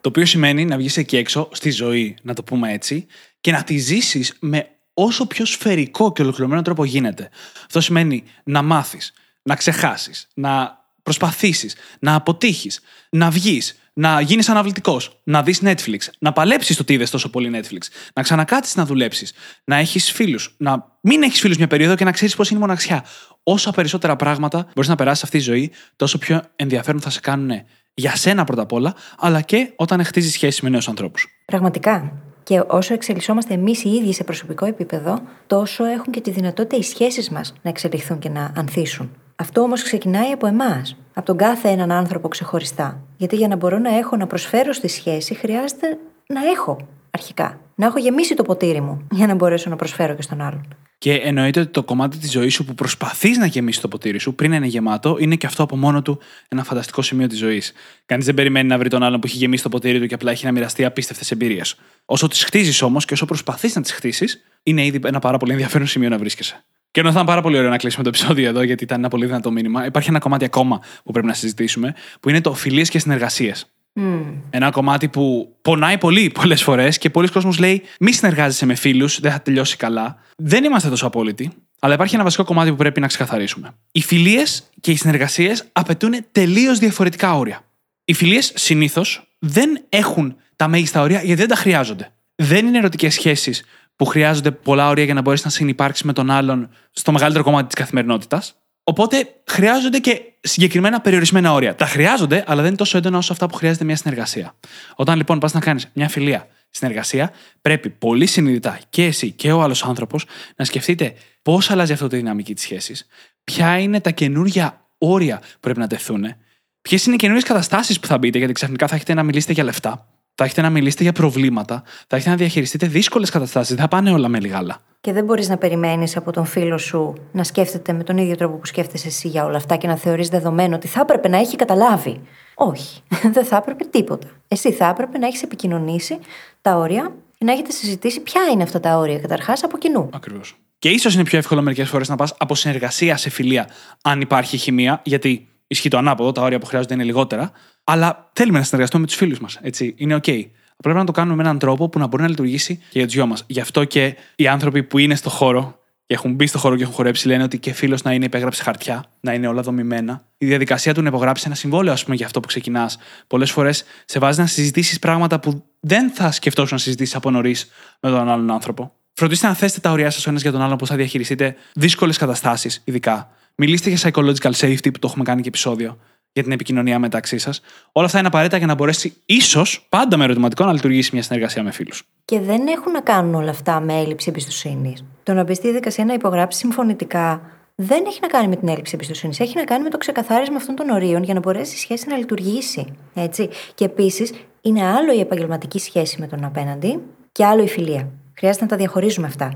Το οποίο σημαίνει να βγεις εκεί έξω, στη ζωή, να το πούμε έτσι, και να τη ζήσεις με όσο πιο σφαιρικό και ολοκληρωμένο τρόπο γίνεται. Αυτό σημαίνει να μάθεις, να ξεχάσεις, να προσπαθήσεις, να αποτύχεις, να βγεις, να γίνεις αναβλητικός, να δεις Netflix, να παλέψεις το τι είδες τόσο πολύ Netflix, να ξανακάτσεις να δουλέψεις, να έχεις φίλους, να μην έχεις φίλους μια περίοδο και να ξέρεις πώς είναι η μοναξιά. Όσα περισσότερα πράγματα μπορείς να περάσεις αυτή τη ζωή, τόσο πιο ενδιαφέρον θα σε κάνουν για σένα πρώτα απ' όλα, αλλά και όταν χτίζεις σχέσεις με νέους ανθρώπους. Πραγματικά. Και όσο εξελισσόμαστε εμείς οι ίδιοι σε προσωπικό επίπεδο, τόσο έχουν και τη δυνατότητα οι σχέσεις μας να εξελιχθούν και να ανθίσουν. Αυτό όμως ξεκινάει από εμάς, από τον κάθε έναν άνθρωπο ξεχωριστά. Γιατί για να μπορώ να έχω να προσφέρω στη σχέση, χρειάζεται να έχω αρχικά. Να έχω γεμίσει το ποτήρι μου για να μπορέσω να προσφέρω και στον άλλον. Και εννοείται ότι το κομμάτι της ζωής σου που προσπαθείς να γεμίσεις το ποτήρι σου πριν είναι γεμάτο, είναι και αυτό από μόνο του ένα φανταστικό σημείο της ζωής. Κανείς δεν περιμένει να βρει τον άλλον που έχει γεμίσει το ποτήρι του και απλά έχει να μοιραστεί απίστευτες εμπειρίες. Όσο τις χτίζεις όμως και όσο προσπαθείς να τις χτίσεις, είναι ήδη ένα πάρα πολύ ενδιαφέρον σημείο να βρίσκεσαι. Και ενώ θα ήταν πάρα πολύ ωραίο να κλείσουμε το επεισόδιο εδώ, γιατί ήταν ένα πολύ δυνατό μήνυμα, υπάρχει ένα κομμάτι ακόμα που πρέπει να συζητήσουμε, που είναι το φιλίες και συνεργασίες. Mm. Ένα κομμάτι που πονάει πολύ πολλές φορές και πολλοί κόσμοι λέει: Μη συνεργάζεσαι με φίλους, δεν θα τελειώσει καλά. Δεν είμαστε τόσο απόλυτοι, αλλά υπάρχει ένα βασικό κομμάτι που πρέπει να ξεκαθαρίσουμε. Οι φιλίες και οι συνεργασίες απαιτούν τελείως διαφορετικά όρια. Οι φιλίες συνήθως δεν έχουν τα μέγιστα όρια γιατί δεν τα χρειάζονται. Δεν είναι ερωτικές σχέσεις που χρειάζονται πολλά όρια για να μπορέσει να συνεπάρξει με τον άλλον στο μεγαλύτερο κομμάτι της καθημερινότητας. Οπότε χρειάζονται και συγκεκριμένα περιορισμένα όρια. Τα χρειάζονται, αλλά δεν είναι τόσο έντονα όσο αυτά που χρειάζεται μια συνεργασία. Όταν λοιπόν πας να κάνεις μια φιλία συνεργασία, πρέπει πολύ συνειδητά και εσύ και ο άλλος άνθρωπος να σκεφτείτε πώς αλλάζει αυτό τη δυναμική της σχέσης, ποια είναι τα καινούργια όρια που πρέπει να τεθούν, ποιες είναι οι καινούριε καταστάσεις που θα μπείτε, γιατί ξαφνικά θα έχετε να μιλήσετε για λεφτά, θα έχετε να μιλήσετε για προβλήματα, θα έχετε να διαχειριστείτε δύσκολες καταστάσεις. Δεν θα πάνε όλα με λιγάλα. Και δεν μπορείς να περιμένεις από τον φίλο σου να σκέφτεται με τον ίδιο τρόπο που σκέφτεσαι εσύ για όλα αυτά και να θεωρείς δεδομένο ότι θα έπρεπε να έχει καταλάβει. Όχι, (laughs) δεν θα έπρεπε τίποτα. Εσύ θα έπρεπε να έχεις επικοινωνήσει τα όρια και να έχετε συζητήσει ποια είναι αυτά τα όρια καταρχάς από κοινού. Ακριβώς. Και ίσως είναι πιο εύκολο μερικές φορές να πας από συνεργασία σε φιλία, αν υπάρχει χημεία, γιατί Ισχύει το ανάποδο, τα όρια που χρειάζονται είναι λιγότερα. Αλλά θέλουμε να συνεργαστούμε με τους φίλους μας. Έτσι, είναι OK. Πρέπει να το κάνουμε με έναν τρόπο που να μπορεί να λειτουργήσει και για τους δυο μας. Γι' αυτό και οι άνθρωποι που είναι στο χώρο και έχουν μπει στο χώρο και έχουν χορέψει λένε ότι και φίλος να είναι υπέγραψε χαρτιά, να είναι όλα δομημένα. Η διαδικασία του να υπογράψει ένα συμβόλαιο, ας πούμε, για αυτό που ξεκινάς, πολλές φορές σε βάζει να συζητήσεις πράγματα που δεν θα σκεφτόσουν να συζητήσεις από νωρίς με τον άλλον άνθρωπο. Φροντίστε να θέσετε τα ωριά σας ο ένας για τον άλλον, πώς θα διαχειριστείτε δύσκολες καταστάσεις, ειδικά. Μιλήστε για psychological safety, που το έχουμε κάνει και επεισόδιο για την επικοινωνία μεταξύ σας. Όλα αυτά είναι απαραίτητα για να μπορέσει, ίσως, πάντα με ερωτηματικό, να λειτουργήσει μια συνεργασία με φίλους. Και δεν έχουν να κάνουν όλα αυτά με έλλειψη εμπιστοσύνης. Το να μπει στη διαδικασία να υπογράψει συμφωνητικά δεν έχει να κάνει με την έλλειψη εμπιστοσύνης. Έχει να κάνει με το ξεκαθάρισμα αυτών των ορίων για να μπορέσει η σχέση να λειτουργήσει. Έτσι. Και επίσης, είναι άλλο η επαγγελματική σχέση με τον απέναντι και άλλο η φιλία. Χρειάζεται να τα διαχωρίζουμε αυτά.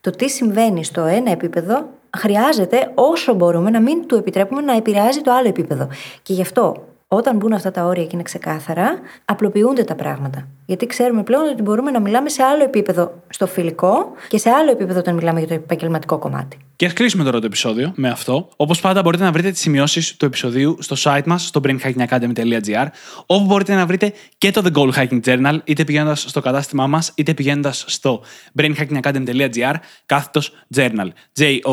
Το τι συμβαίνει στο ένα επίπεδο χρειάζεται όσο μπορούμε να μην του επιτρέπουμε να επηρεάζει το άλλο επίπεδο. Και γι' αυτό όταν μπουν αυτά τα όρια και είναι ξεκάθαρα, απλοποιούνται τα πράγματα. Γιατί ξέρουμε πλέον ότι μπορούμε να μιλάμε σε άλλο επίπεδο στο φιλικό και σε άλλο επίπεδο όταν μιλάμε για το επαγγελματικό κομμάτι. Και ας κλείσουμε τώρα το επεισόδιο με αυτό. Όπως πάντα, μπορείτε να βρείτε τις σημειώσεις του επεισοδίου στο site μας, στο brainhackingacademy.gr, όπου μπορείτε να βρείτε και το The Goal Hacking Journal, είτε πηγαίνοντας στο κατάστημά μας, είτε πηγαίνοντας στο brainhackingacademy.gr, κάθετος journal. J-O-U-R-N-A-L.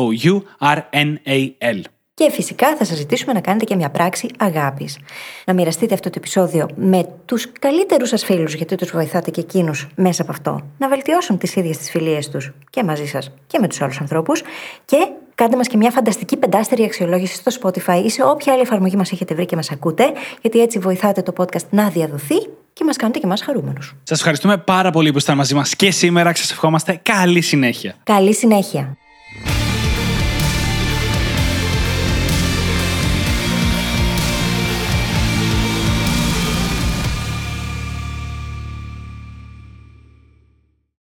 Και φυσικά θα σας ζητήσουμε να κάνετε και μια πράξη αγάπης. Να μοιραστείτε αυτό το επεισόδιο με τους καλύτερους σας φίλους, γιατί τους βοηθάτε και εκείνους μέσα από αυτό. Να βελτιώσουν τις ίδιες τις φιλίες τους και μαζί σας και με τους άλλους ανθρώπους. Και κάντε μας και μια φανταστική πεντάστερη αξιολόγηση στο Spotify ή σε όποια άλλη εφαρμογή μας έχετε βρει και μας ακούτε, γιατί έτσι βοηθάτε το podcast να διαδοθεί και μας κάνετε και εμά χαρούμενους. Σας ευχαριστούμε πάρα πολύ που ήσασταν μαζί μας και σήμερα. Σας ευχόμαστε καλή συνέχεια. Καλή συνέχεια.